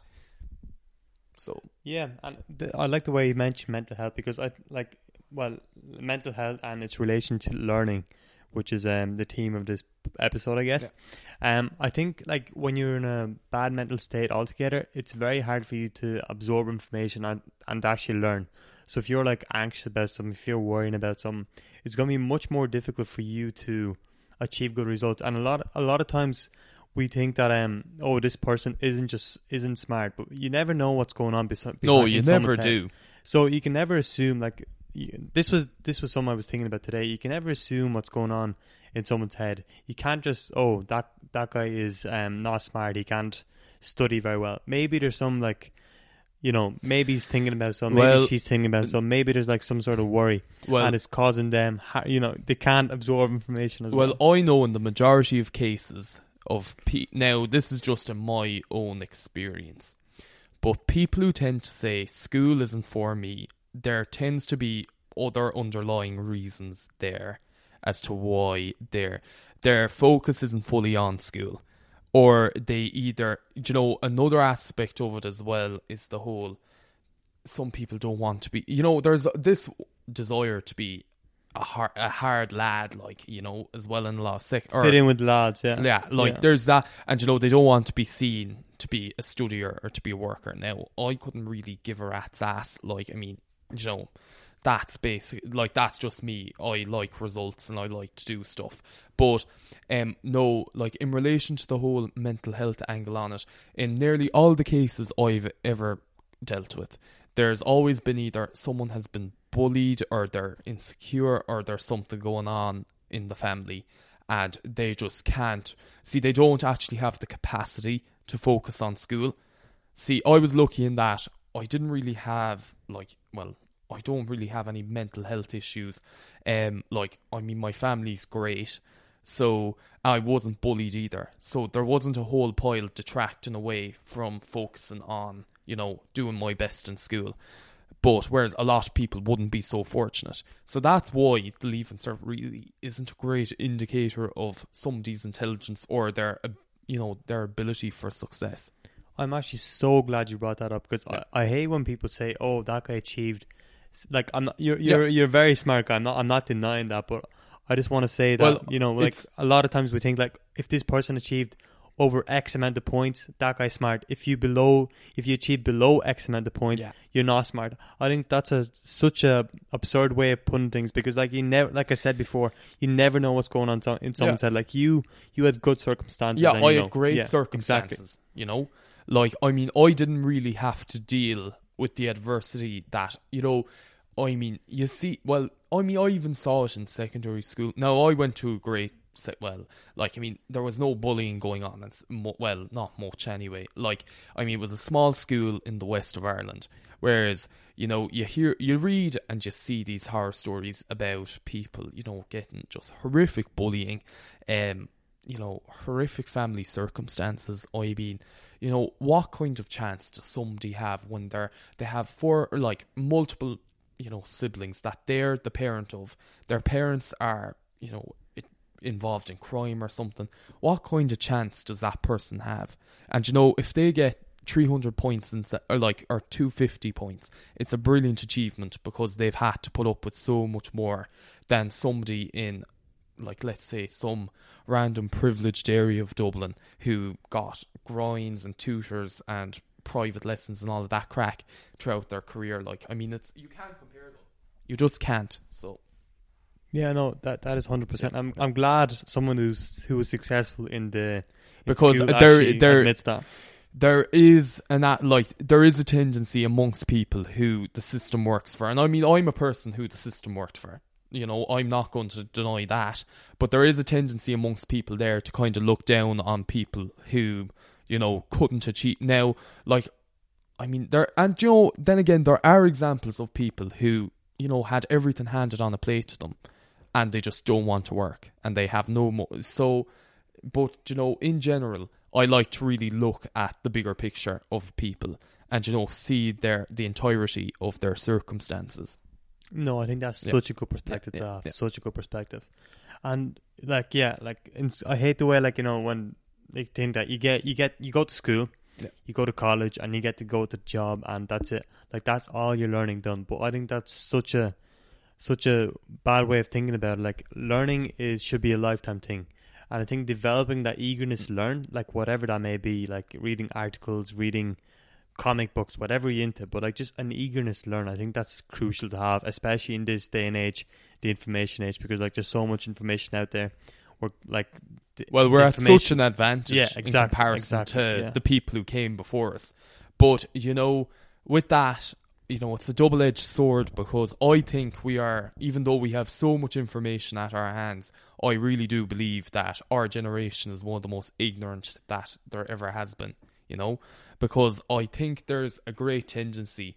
So Yeah, and th- I like the way you mentioned mental health because I like well mental health and its relation to learning, which is um the theme of this episode, I guess. Um, I think like when you're in a bad mental state altogether, it's very hard for you to absorb information and and actually learn. So if you're like anxious about something, if you're worrying about something, it's going to be much more difficult for you to achieve good results. And a lot a lot of times we think that um oh this person isn't just isn't smart, but you never know what's going on. Besi- no, behind- you never head. do. So you can never assume like you, this was this was something I was thinking about today. You can never assume what's going on in someone's head. You can't just oh that that guy is um not smart. He can't study very well. Maybe there's some like you know maybe he's thinking about something. Maybe Well- she's thinking about something. Maybe there's like some sort of worry Well, and it's causing them you know they can't absorb information as well. Well, I know in the majority of cases of pe- now this is just in my own experience, but people who tend to say school isn't for me, there tends to be other underlying reasons there as to why their their focus isn't fully on school, or they either you know another aspect of it as well is the whole. Some people don't want to be, you know. There's this desire to be a hard, a hard lad, like you know, as well in a lot of or Fit in with lads, yeah. yeah, like Yeah. there's that, and you know they don't want to be seen to be a studier or to be a worker. Now, I couldn't really give a rat's ass. Like, I mean, you know, that's basic. Like, that's just me. I like results and I like to do stuff. But, um, no, like in relation to the whole mental health angle on it, in nearly all the cases I've ever dealt with, there's always been either someone has been bullied or they're insecure or there's something going on in the family and they just can't see they don't actually have the capacity to focus on school see i was lucky in that I didn't really have like well I don't really have any mental health issues. Um, like I mean, my family's great, so I wasn't bullied either. So there wasn't a whole pile detracting away from focusing on you know doing my best in school. But whereas a lot of people wouldn't be so fortunate, so that's why the Leaving Cert really isn't a great indicator of somebody's intelligence or their, you know, their ability for success. I'm actually so glad you brought that up because Yeah. I, I hate when people say, "Oh, that guy achieved." Like I'm not. You're you're you're a very smart guy. I'm not. I'm not denying that, but I just want to say that Well, you know, like a lot of times we think like if this person achieved over X amount of points, that guy's smart. If you below, if you achieve below X amount of points, Yeah. you're not smart. I think that's a such a absurd way of putting things because like you never, like I said before, you never know what's going on so- in someone's head. Like you, you had good circumstances. Yeah, and, I had know, great yeah, circumstances. Exactly. You know, like I mean, I didn't really have to deal with the adversity that you know. I mean, you see, well, I mean, I even saw it in secondary school. Now, I went to a great, well, like I mean, there was no bullying going on. It's mo- well, not much anyway. Like I mean, it was a small school in the west of Ireland. Whereas, you know, you hear, you read, and you see these horror stories about people, you know, getting just horrific bullying, um, you know, horrific family circumstances. I mean, you know, what kind of chance does somebody have when they're they have four or like multiple, you know, siblings that they're the parent of? Their parents are, you know, involved in crime or something. What kind of chance does that person have? And you know, if they get 300 points and or like or 250 points it's a brilliant achievement because they've had to put up with so much more than somebody in like let's say some random privileged area of Dublin who got grinds and tutors and private lessons and all of that craic throughout their career like I mean it's you can't compare them you just can't so Yeah, no, that that is hundred percent. I'm I'm glad someone who's who was successful in the in Because there- there- admits that. there is an like there is a tendency amongst people who the system works for. And i mean i'm a person who the system worked for. You know i'm not going to deny that. But there is a tendency amongst people there to kind of look down on people who you know couldn't achieve. Now like i mean there and you know then again there are examples of people who you know had everything handed on a plate to them and they just don't want to work and they have no more so but you know in general i like to really look at the bigger picture of people and you know see their the entirety of their circumstances No, I think that's Yeah. such a good perspective yeah, to have. yeah. Such a good perspective, and like yeah, like I hate the way like you know when they think that you get you get you go to school, you go to college, and you get to go to the job, and that's it. Like that's all your learning done. But I think that's such a such a bad way of thinking about it. Like learning is should be a lifetime thing. And I think developing that eagerness to learn, like whatever that may be, like reading articles, reading comic books, whatever you're into, but like just an eagerness to learn. I think that's crucial to have, especially in this day and age, the information age, because like there's so much information out there. We're like, the- well we're at such an advantage Yeah, in exactly, comparison exactly, to yeah. the people who came before us but you know with that you know it's a double-edged sword because i think we are even though we have so much information at our hands i really do believe that our generation is one of the most ignorant that there ever has been you know? Because i think there's a great tendency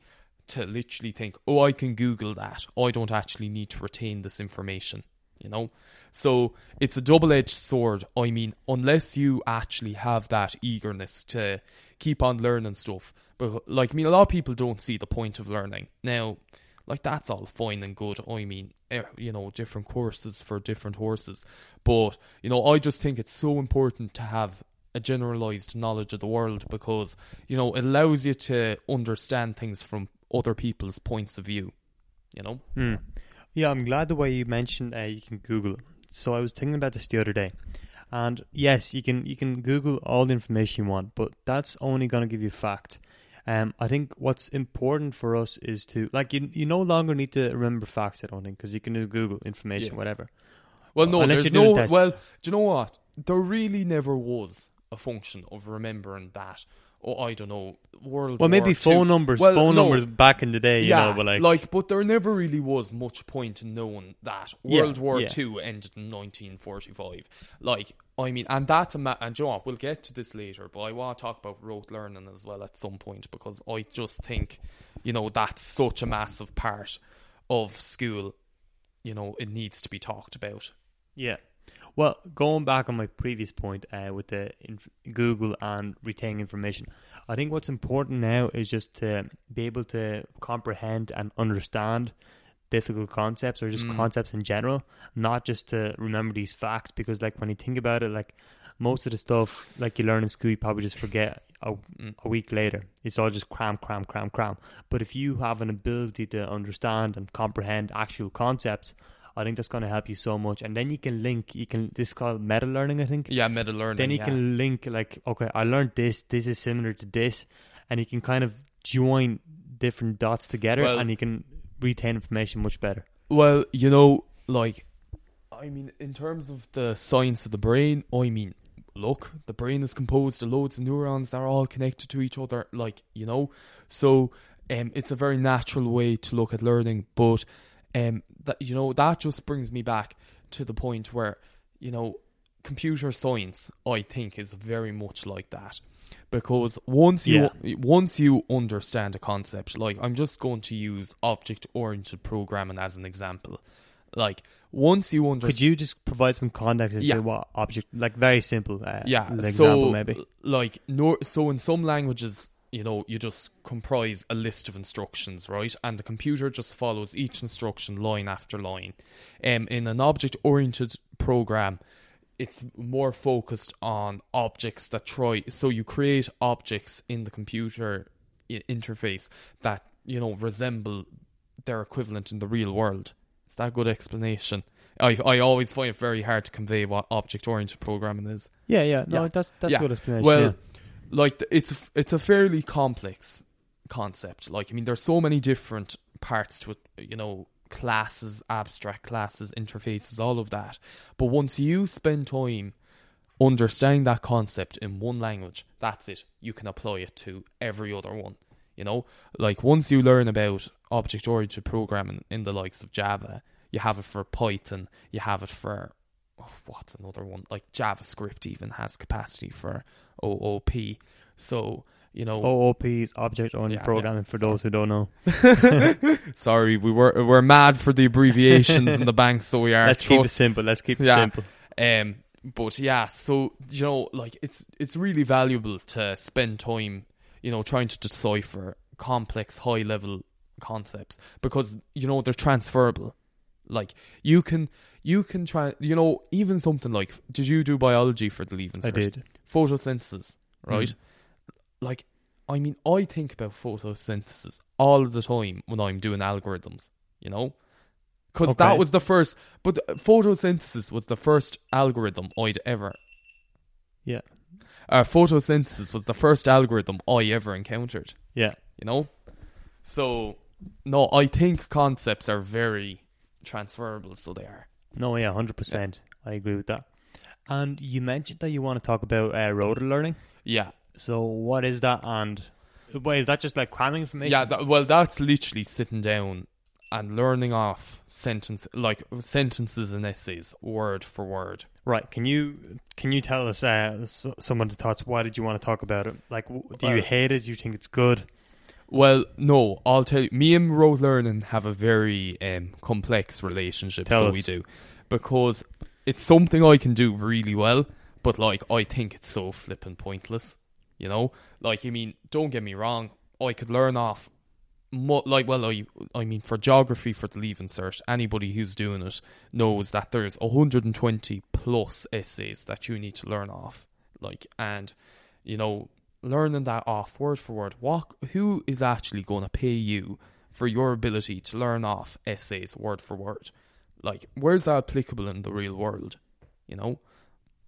to literally think oh i can google that. I don't actually need to retain this information you know? So it's a double-edged sword. I mean unless you actually have that eagerness to keep on learning stuff. But like i mean a lot of people don't see the point of learning. Now like that's all fine and good. I mean eh, you know different courses for different horses. But you know i just think it's so important to have a generalized knowledge of the world because you know it allows you to understand things from other people's points of view you know? Hmm. Yeah, I'm glad the way you mentioned uh, you can Google. So I was thinking about this the other day, and yes, you can you can Google all the information you want, but that's only going to give you fact. Um, I think what's important for us is to like you. You no longer need to remember facts. I don't think because you can just Google information, Yeah. whatever. Well, no, Unless there's no. Well, do you know what? There really never was a function of remembering that. Oh, I don't know, World Well, maybe War phone II. numbers, Well, phone no. numbers back in the day, you yeah, know, but like, but there never really was much point in knowing that Yeah, World War yeah. Two ended in 1945. Like, I mean, and that's a ma- and Joe, what, we'll get to this later, but I want to talk about rote learning as well at some point because I just think, you know, that's such a massive part of school. You know, it needs to be talked about. Yeah. Well, going back on my previous point uh, with the inf- Google and retaining information, I think what's important now is just to be able to comprehend and understand difficult concepts or just Mm. concepts in general, not just to remember these facts. Because, like, when you think about it, like most of the stuff like you learn in school, you probably just forget a, Mm. a week later. It's all just cram, cram, cram, cram. But if you have an ability to understand and comprehend actual concepts, I think that's going to help you so much. And then you can link. You can. This is called meta learning, I think. Yeah, meta learning. then you yeah. can link like, okay, I learned this. This is similar to this, and you can kind of join different dots together, Well- and you can retain information much better. Well, you know, like, I mean, in terms of the science of the brain, I mean, look, the brain is composed of loads of neurons that are all connected to each other, like, you know, so um, it's a very natural way to look at learning, but, um, that you know, that just brings me back to the point where, you know, computer science, I think, is very much like that. Because once you once you understand a concept, like I'm just going to use object oriented programming as an example. Like once you understand, Could you just provide some context as Yeah. to what object, like very simple, uh, yeah, an so example maybe? like no, so in some languages, you know, you just comprise a list of instructions, right? And the computer just follows each instruction line after line. Um, in an object oriented program, it's more focused on objects that try. So you create objects in the computer interface that you know resemble their equivalent in the real world. Is that a good explanation? I I always find it very hard to convey what object oriented programming is. Yeah, yeah, no, yeah. that's that's Yeah. a good explanation. Well, yeah. Like it's it's a fairly complex concept. Like I mean, there's so many different parts to it. You know, classes, abstract classes, interfaces, all of that. But once you spend time understanding that concept in one language, that's it. You can apply it to every other one. You know, like once you learn about object oriented programming in the likes of Java, you have it for Python, you have it for oh, what's another one like JavaScript even has capacity for OOP. So you know, OOP is object oriented Yeah, programming yeah, for sorry. those who don't know. sorry, we were we're mad for the abbreviations in the bank, so we are. Let's keep it simple. Let's keep it Yeah. simple. Um, but yeah, so you know, like it's it's really valuable to spend time, you know, trying to decipher complex, high level concepts because you know they're transferable. Like you can you can try, you know, even something like did you do biology for the leaving I did. photosynthesis, right? Mm. Like, I mean, I think about photosynthesis all the time when I'm doing algorithms, you know? Because Okay. that was the first, but the- photosynthesis was the first algorithm I'd ever. Yeah. Uh, photosynthesis was the first algorithm I ever encountered, Yeah. you know? So, no, I think concepts are very transferable, so they are. No, yeah, hundred percent. I agree with that. And you mentioned that you want to talk about uh, rote learning. Yeah. So what is that? And wait, is that just like cramming information? Yeah, that, well, that's literally sitting down and learning off sentence like sentences and essays, word for word. Right. Can you can you tell us uh, s- some of the thoughts? Why did you want to talk about it? Like, do you hate it? Do you think it's good? Well, no, I'll tell you. Me and rote learning have a very um, complex relationship, Tell so us. we do, because it's something I can do really well, but like I think it's so flippin' pointless. You know, like I mean, don't get me wrong, I could learn off. Mo- like well, I I mean, for geography for the leaving cert, anybody who's doing it knows that there's 120 plus essays that you need to learn off. Like, and you know, learning that off word for word. What who is actually going to pay you for your ability to learn off essays word for word? Like, where's that applicable in the real world? You know.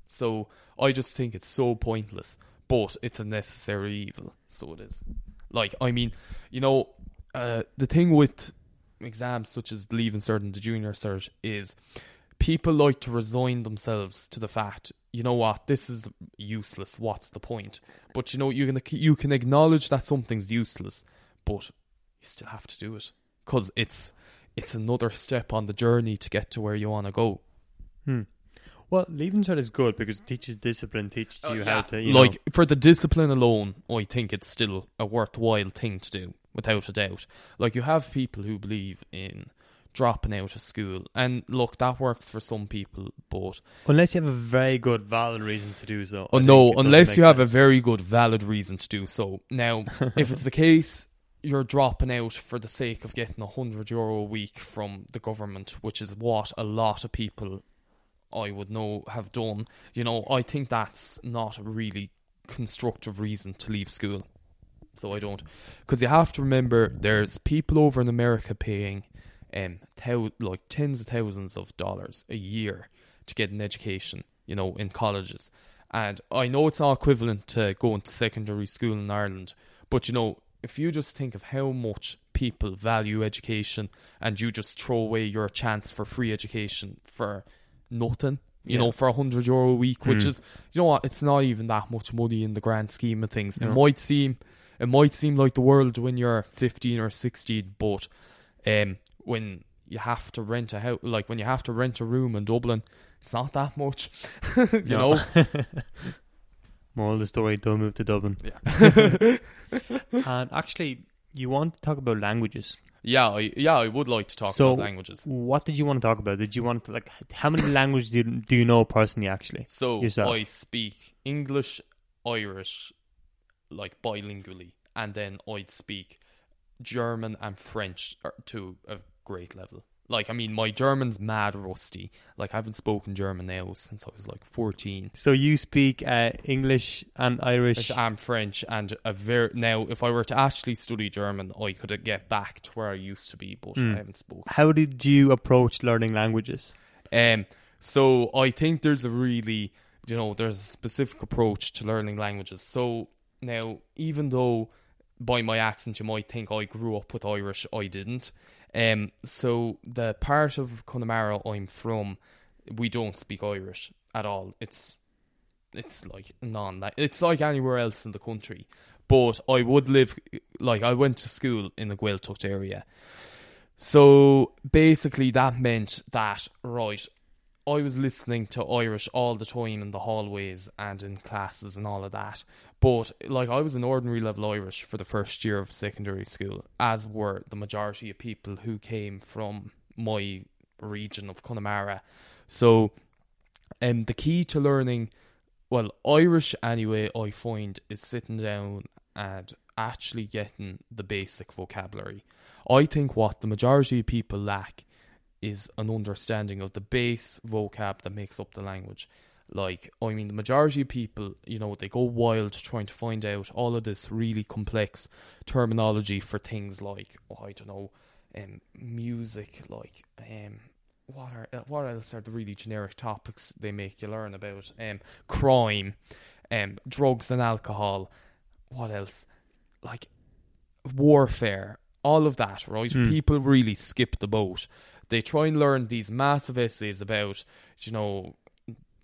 So I just think it's so pointless, but it's a necessary evil. So it is. Like, I mean, you know, uh, the thing with exams such as leaving cert and the junior cert is people like to resign themselves to the fact you know what, this is useless. What's the point? But you know, you can you can acknowledge that something's useless, but you still have to do it because it's it's another step on the journey to get to where you want to go. Hmm. Well, leaving cert is good because it teaches discipline, teaches Oh, you yeah. how to, you like know, for the discipline alone, I think it's still a worthwhile thing to do, without a doubt. Like you have people who believe in dropping out of school, and look, that works for some people, but unless you have a very good, valid reason to do so. Oh no, unless you have a very good, valid reason to do so. Now, if it's the case. You're dropping out for the sake of getting a hundred euro a week from the government, which is what a lot of people I would know have done. You know, I think that's not a really constructive reason to leave school. So I don't, because you have to remember there's people over in America paying um thou- like tens of thousands of dollars a year to get an education. You know, in colleges, and I know it's not equivalent to going to secondary school in Ireland, but you know, if you just think of how much people value education and you just throw away your chance for free education for nothing, you Yeah. know, for a hundred euro a week, which Mm. is, you know what, it's not even that much money in the grand scheme of things. It might seem, it might seem like the world when you're fifteen or sixteen, but um, when you have to rent a house, like when you have to rent a room in Dublin, it's not that much, you No. know. Moral of the story: Don't move to Dublin. Yeah. and actually, you want to talk about languages. Yeah, I, yeah, I would like to talk So- about languages. What did you want to talk about? Did you want to like how many languages do you, do you know personally? Actually, So yourself. I speak English, Irish, like bilingually, and then I'd speak German and French to a great level. Like, I mean, my German's mad rusty. Like, I haven't spoken German now since I was like fourteen. so you speak uh, English and Irish. I'm French, and a very now. If I were to actually study German, I could get back to where I used to be, but Mm. I haven't spoken. How did you approach learning languages? Um, so I think there's a really, you know, there's a specific approach to learning languages. So now, even though by my accent you might think I grew up with Irish, I didn't. Um, so the part of Connemara I'm from, we don't speak Irish at all. It's it's like non it's like anywhere else in the country. But I would live like I went to school in the Gaeltacht area. So basically that meant that right I was listening to Irish all the time in the hallways and in classes and all of that. But like I was an ordinary level Irish for the first year of secondary school, as were the majority of people who came from my region of Connemara. So um the key to learning well, Irish anyway, I find is sitting down and actually getting the basic vocabulary. I think what the majority of people lack is an understanding of the base vocab that makes up the language. Like, I mean, the majority of people, you know, they go wild trying to find out all of this really complex terminology for things like, oh, I don't know, um, music, like, um, what are uh, what else are the really generic topics they make you learn about? Um, crime, um, drugs and alcohol. What else? Like warfare, all of that, right? Hmm. People really skip the boat. They try and learn these massive essays about, you know,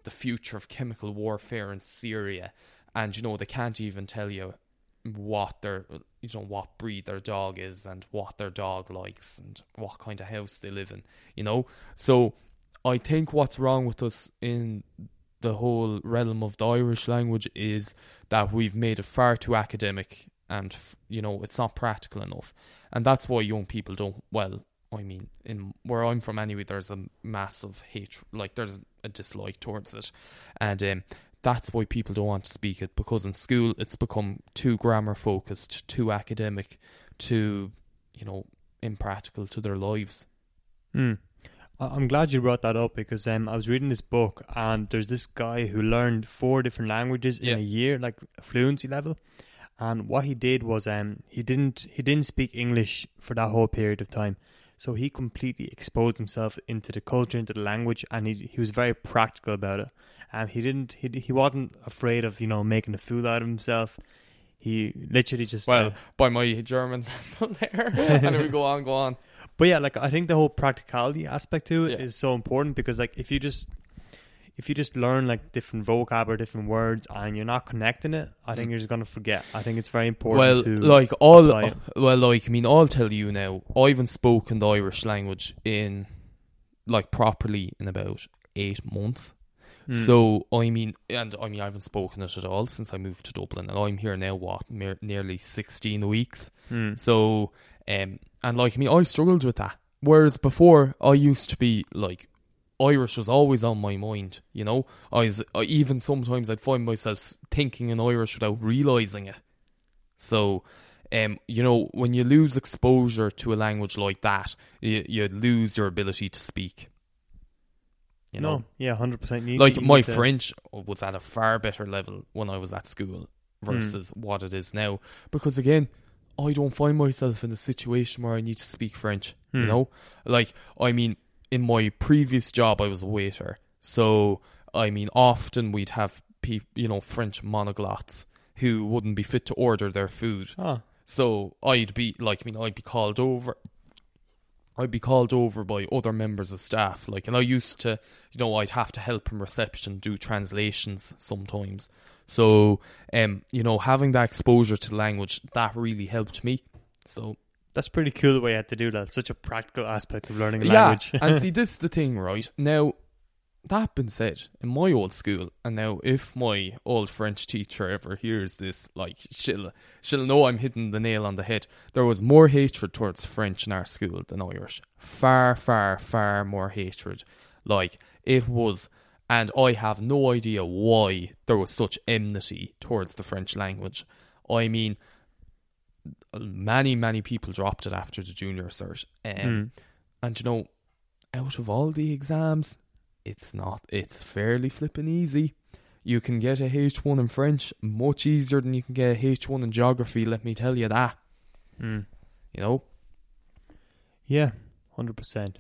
the future of chemical warfare in Syria, and you know they can't even tell you what their, you know, what breed their dog is and what their dog likes and what kind of house they live in. You know, so I think what's wrong with us in the whole realm of the Irish language is that we've made it far too academic and you know it's not practical enough and that's why young people don't well i mean in where i'm from anyway there's a massive hate, like there's a dislike towards it and um, that's why people don't want to speak it because in school it's become too grammar focused too academic too you know impractical to their lives Hmm. I'm glad you brought that up because um, I was reading this book and there's this guy who learned four different languages Yeah. in a year, like fluency level. And what he did was um, he didn't he didn't speak English for that whole period of time, so he completely exposed himself into the culture, into the language, and he he was very practical about it. And he didn't he he wasn't afraid of you know making a fool out of himself. He literally just well uh, by my german level there and we go on go on But yeah, like I think the whole practicality aspect to it is Yeah. so important because like if you just if you just learn like different vocab or different words and you're not connecting it, I think Mm. you're just gonna forget. I think it's very important. well, to, like all, it. well, like I mean, I'll tell you now. I haven't spoken the Irish language in like properly in about eight months. Mm. So I mean, and I mean, I haven't spoken it at all since I moved to Dublin, and I'm here now. What, mere, nearly sixteen weeks. Mm. So, um, and like I mean, I struggled with that. Whereas before, I used to be like, Irish was always on my mind. You know, I was I, even sometimes I'd find myself thinking in Irish without realizing it. So, um, you know, when you lose exposure to a language like that, you, you lose your ability to speak. You know, no, yeah, hundred percent. like my French was at a far better level when I was at school Hmm. versus what it is now. Because again, I don't find myself in a situation where I need to speak French. You Hmm. know, like I mean, in my previous job, I was a waiter, so I mean, often we'd have people, you know, French monoglots who wouldn't be fit to order their food. Oh, So I'd be like, I mean, I'd be called over. I'd be called over by other members of staff, like, and I used to, you know, I'd have to help in reception do translations sometimes. So, um, you know, having that exposure to language that really helped me. So that's pretty cool the way you had to do that. Such a practical aspect of learning a yeah, language. and see, this is the thing, right? Now, that being said, in my old school, and now if my old French teacher ever hears this, like she'll she'll know I'm hitting the nail on the head. There was more hatred towards French in our school than Irish. Far, far, far more hatred. Like it was, and I have no idea why there was such enmity towards the French language. I mean, many, many people dropped it after the junior cert. Um, Mm. and you know, out of all the exams, it's not. It's fairly flippin' easy. You can get a H1 in French much easier than you can get a H1 in geography. Let me tell you that. Mm. You know. Yeah, hundred percent.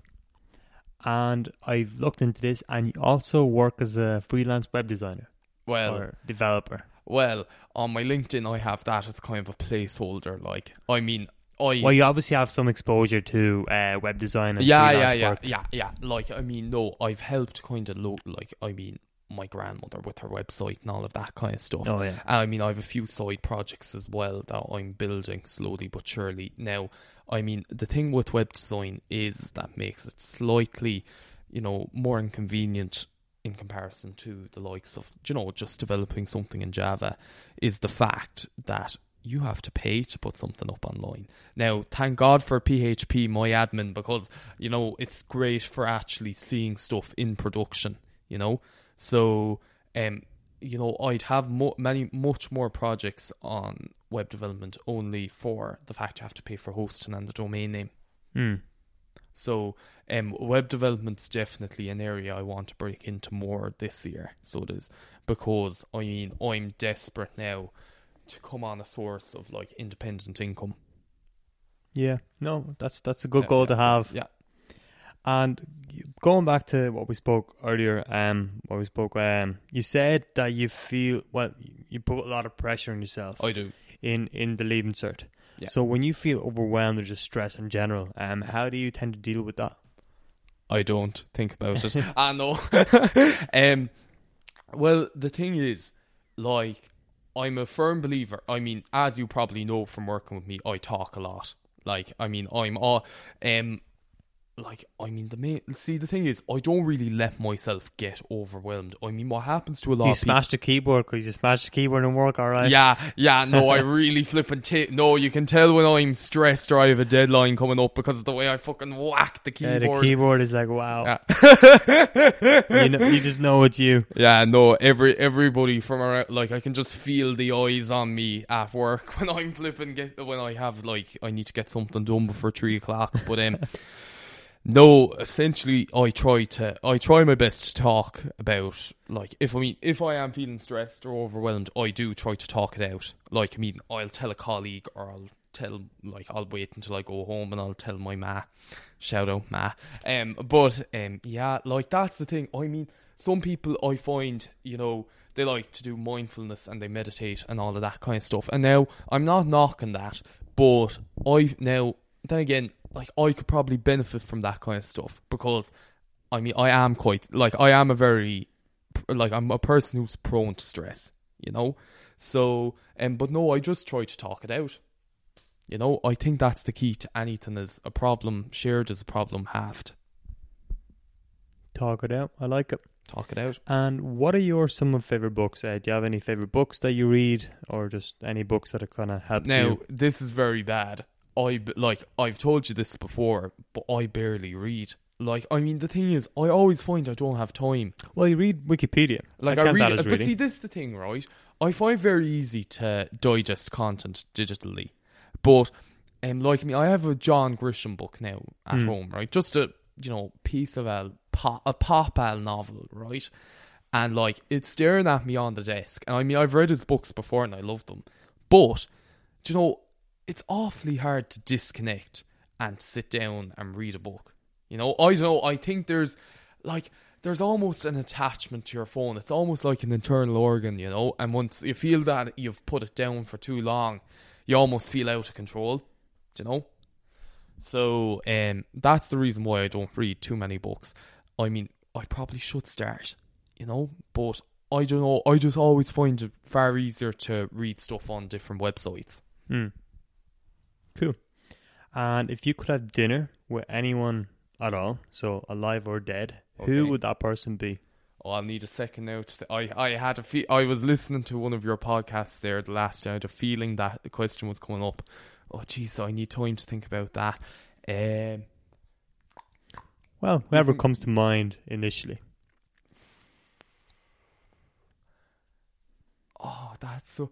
And I've looked into this, and you also work as a freelance web designer Well, or developer. Well, on my LinkedIn, I have that as kind of a placeholder. Like, I mean, I Well, you obviously have some exposure to uh, web design. And yeah, yeah, yeah, work. yeah, yeah. Like, I mean, no, I've helped kind of lo- like, I mean, my grandmother with her website and all of that kind of stuff. Oh yeah. And I mean, I have a few side projects as well that I'm building slowly but surely. Now, I mean, the thing with web design is that makes it slightly, you know, more inconvenient in comparison to the likes of, you know, just developing something in Java, is the fact that you have to pay to put something up online. Now, thank God for phpMyAdmin, because, you know, it's great for actually seeing stuff in production, you know? So, um, you know, I'd have mo- many, much more projects on web development only for the fact you have to pay for hosting and the domain name. Mm. So, um, web development's definitely an area I want to break into more this year. So it is because I mean I'm desperate now to come on a source of like independent income. Yeah. No, that's that's a good Yeah, goal yeah, to have. Yeah, And going back to what we spoke earlier, um, what we spoke, um, you said that you feel well, you put a lot of pressure on yourself I do. in in the leaving cert. Yeah. So when you feel overwhelmed or just stress in general, um, how do you tend to deal with that? I don't think about it. I know. um, well, the thing is, like, I'm a firm believer. I mean, as you probably know from working with me, I talk a lot. Like, I mean, I'm all, um, like, I mean, the main. See, the thing is, I don't really let myself get overwhelmed. I mean, what happens to a lot you of people. smash the keyboard because you smash the keyboard and work all right? Yeah, yeah, no, I really flip and No, you can tell when I'm stressed or I have a deadline coming up because of the way I fucking whack the Yeah, keyboard. the keyboard is like wow. Yeah. you know, you just know it's you. Yeah, no, every everybody from around, like I can just feel the eyes on me at work when I'm flipping get when I have like I need to get something done before three o'clock. But um, no, essentially I try to I try my best to talk about like if I mean if I am feeling stressed or overwhelmed, I do try to talk it out. Like I mean, I'll tell a colleague or I'll tell like I'll wait until I go home and I'll tell my ma. Shout out ma. Um, but um, yeah, like that's the thing. I mean, some people I find you know they like to do mindfulness and they meditate and all of that kind of stuff. And now I'm not knocking that, but I've now then again like I could probably benefit from that kind of stuff because I mean I am quite like I am a very like I'm a person who's prone to stress, you know. So, um, but no, I just try to talk it out. You know, I think that's the key to anything: is a problem shared is a problem halved. Talk it out. I like it. Talk it out. And what are your some of favorite books? Uh, do you have any favorite books that you read, or just any books that have kind of helped Now, you? this is very bad. I like I've told you this before, but I barely read. Like, I mean, the thing is, I always find I don't have time. Well, you read Wikipedia. Like I I, read, but reading. see, this is the thing, right? I find very easy to digest content digitally, but um, like me, I have a John Grisham book now at Hmm. home, right? Just a you know piece of a pop, a pop al novel, right? And like it's staring at me on the desk, and I mean I've read his books before and I love them, but do you know it's awfully hard to disconnect and sit down and read a book. You know, I don't know. I think there's like there's almost an attachment to your phone. It's almost like an internal organ, you know. And once you feel that you've put it down for too long, you almost feel out of control. You know? So um, that's the reason why I don't read too many books. I mean, I probably should start, you know, but I don't know. I just always find it far easier to read stuff on different websites. Hmm. Cool. And if you could have dinner with anyone at all, so alive or dead, who would that person be? Oh, I'll need a second now. To, I I had a fe- I was listening to one of your podcasts there the last time. I had a feeling that the question was coming up. Oh, jeez, I need time to think about that. Um, Well, whoever Mhm. comes to mind initially. oh, that's so.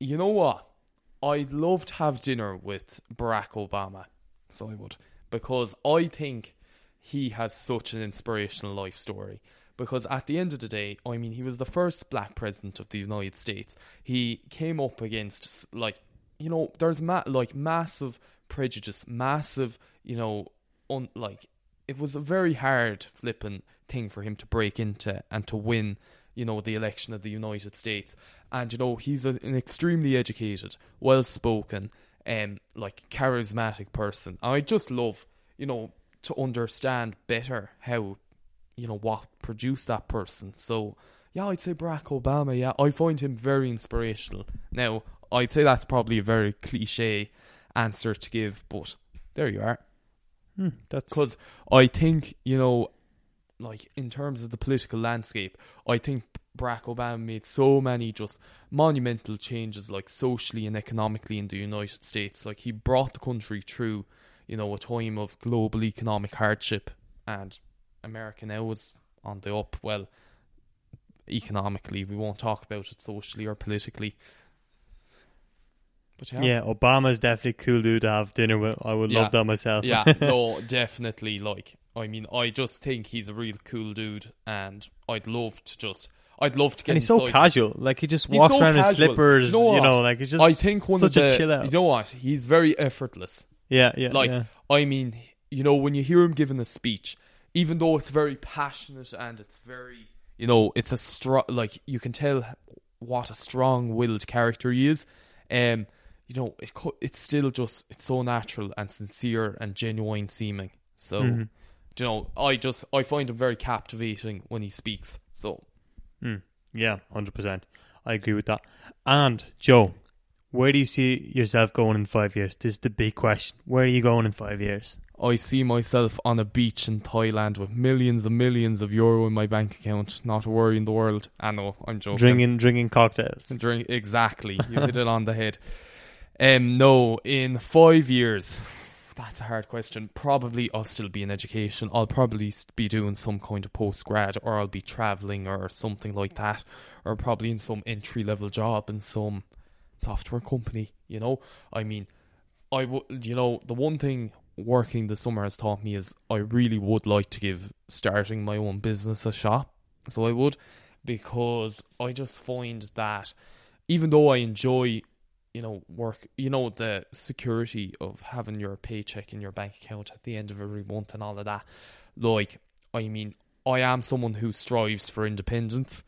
You know what? I'd love to have dinner with Barack Obama. So I would because I think he has such an inspirational life story. Because at the end of the day, I mean, he was the first black president of the United States. He came up against like, you know, there's ma- like massive prejudice, massive, you know, un- like it was a very hard flipping thing for him to break into and to win, you know, the election of the United States. And you know, he's a, an extremely educated, well spoken, um, like charismatic person. I just love, you know, to understand better how, you know, what produced that person. So yeah, I'd say Barack Obama. Yeah, I find him very inspirational. Now, I'd say that's probably a very cliche answer to give, but there you are. Hmm, that's Because I think, you know, like in terms of the political landscape, I think Barack Obama made so many just monumental changes, like socially and economically in the United States. Like he brought the country through, you know, a time of global economic hardship, and America now is on the up. Well, economically, we won't talk about it socially or politically. But yeah, yeah. Obama's definitely a cool dude to have dinner with. I would Yeah. love that myself. yeah, no, definitely. Like, I mean, I just think he's a real cool dude, and I'd love to just, I'd love to get. and he's so casual. Like he just walks so around in casual. slippers. You know You know, like he's just I think one such of the, a chill out. you know what? He's very effortless. yeah, yeah, like, yeah. I mean, you know, when you hear him giving a speech, even though it's very passionate and it's very, you know, it's a strong, like you can tell what a strong-willed character he is. Um, you know, it co- it's still just it's so natural and sincere and genuine seeming. So, Mhm. you know, I just I find him very captivating when he speaks. So, Mm, yeah, hundred percent. I agree with that. And Joe, where do you see yourself going in five years? This is the big question. Where are you going in five years? I see myself on a beach in Thailand with millions and millions of euro in my bank account, not a worry in the world. I know, I'm joking. Drinking, drinking cocktails. Drink exactly. You hit it on the head. Um, no, in five years, that's a hard question. Probably I'll still be in education. I'll probably be doing some kind of post grad, or I'll be traveling, or something like that, or probably in some entry level job in some software company. You know, I mean, I would. You know, the one thing working the summer has taught me is I really would like to give starting my own business a shot. So I would, because I just find that even though I enjoy, you know, work, you know, the security of having your paycheck in your bank account at the end of every month and all of that, like, I mean, I am someone who strives for independence.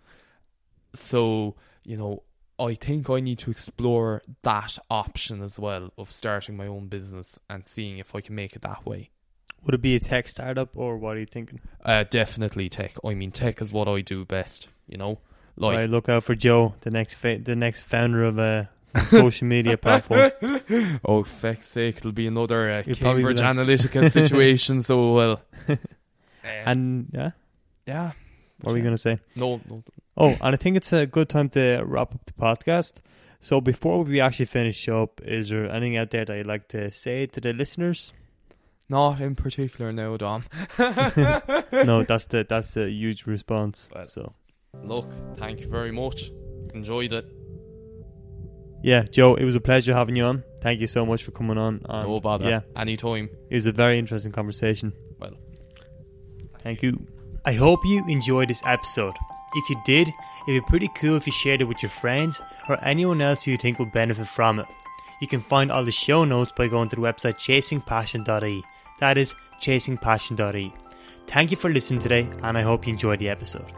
So, you know, I think I need to explore that option as well of starting my own business and seeing if I can make it that way. Would it be a tech startup or what are you thinking? Uh, definitely tech. I mean, tech is what I do best. You know, like right, look out for Joe, the next fa- the next founder of a social media platform. oh feck's sake, it'll be another uh, be Cambridge like- Analytica situation. So well, uh, And yeah, yeah, what were we gonna say? no, no, Oh, and I think it's a good time to wrap up the podcast. So before we actually finish up, is there anything out there that you'd like to say to the listeners? not in particular no, Dom. no, that's the that's the huge response. Well. So Look, thank you very much. Enjoyed it. Yeah, Joe, it was a pleasure having you on. Thank you so much for coming on. and no bother. Yeah, Anytime. it was a very interesting conversation. Well, Thank you. I hope you enjoyed this episode. If you did, it'd be pretty cool if you shared it with your friends or anyone else who you think would benefit from it. You can find all the show notes by going to the website chasingpassion.ie. That is chasingpassion.ie. Thank you for listening today, and I hope you enjoyed the episode.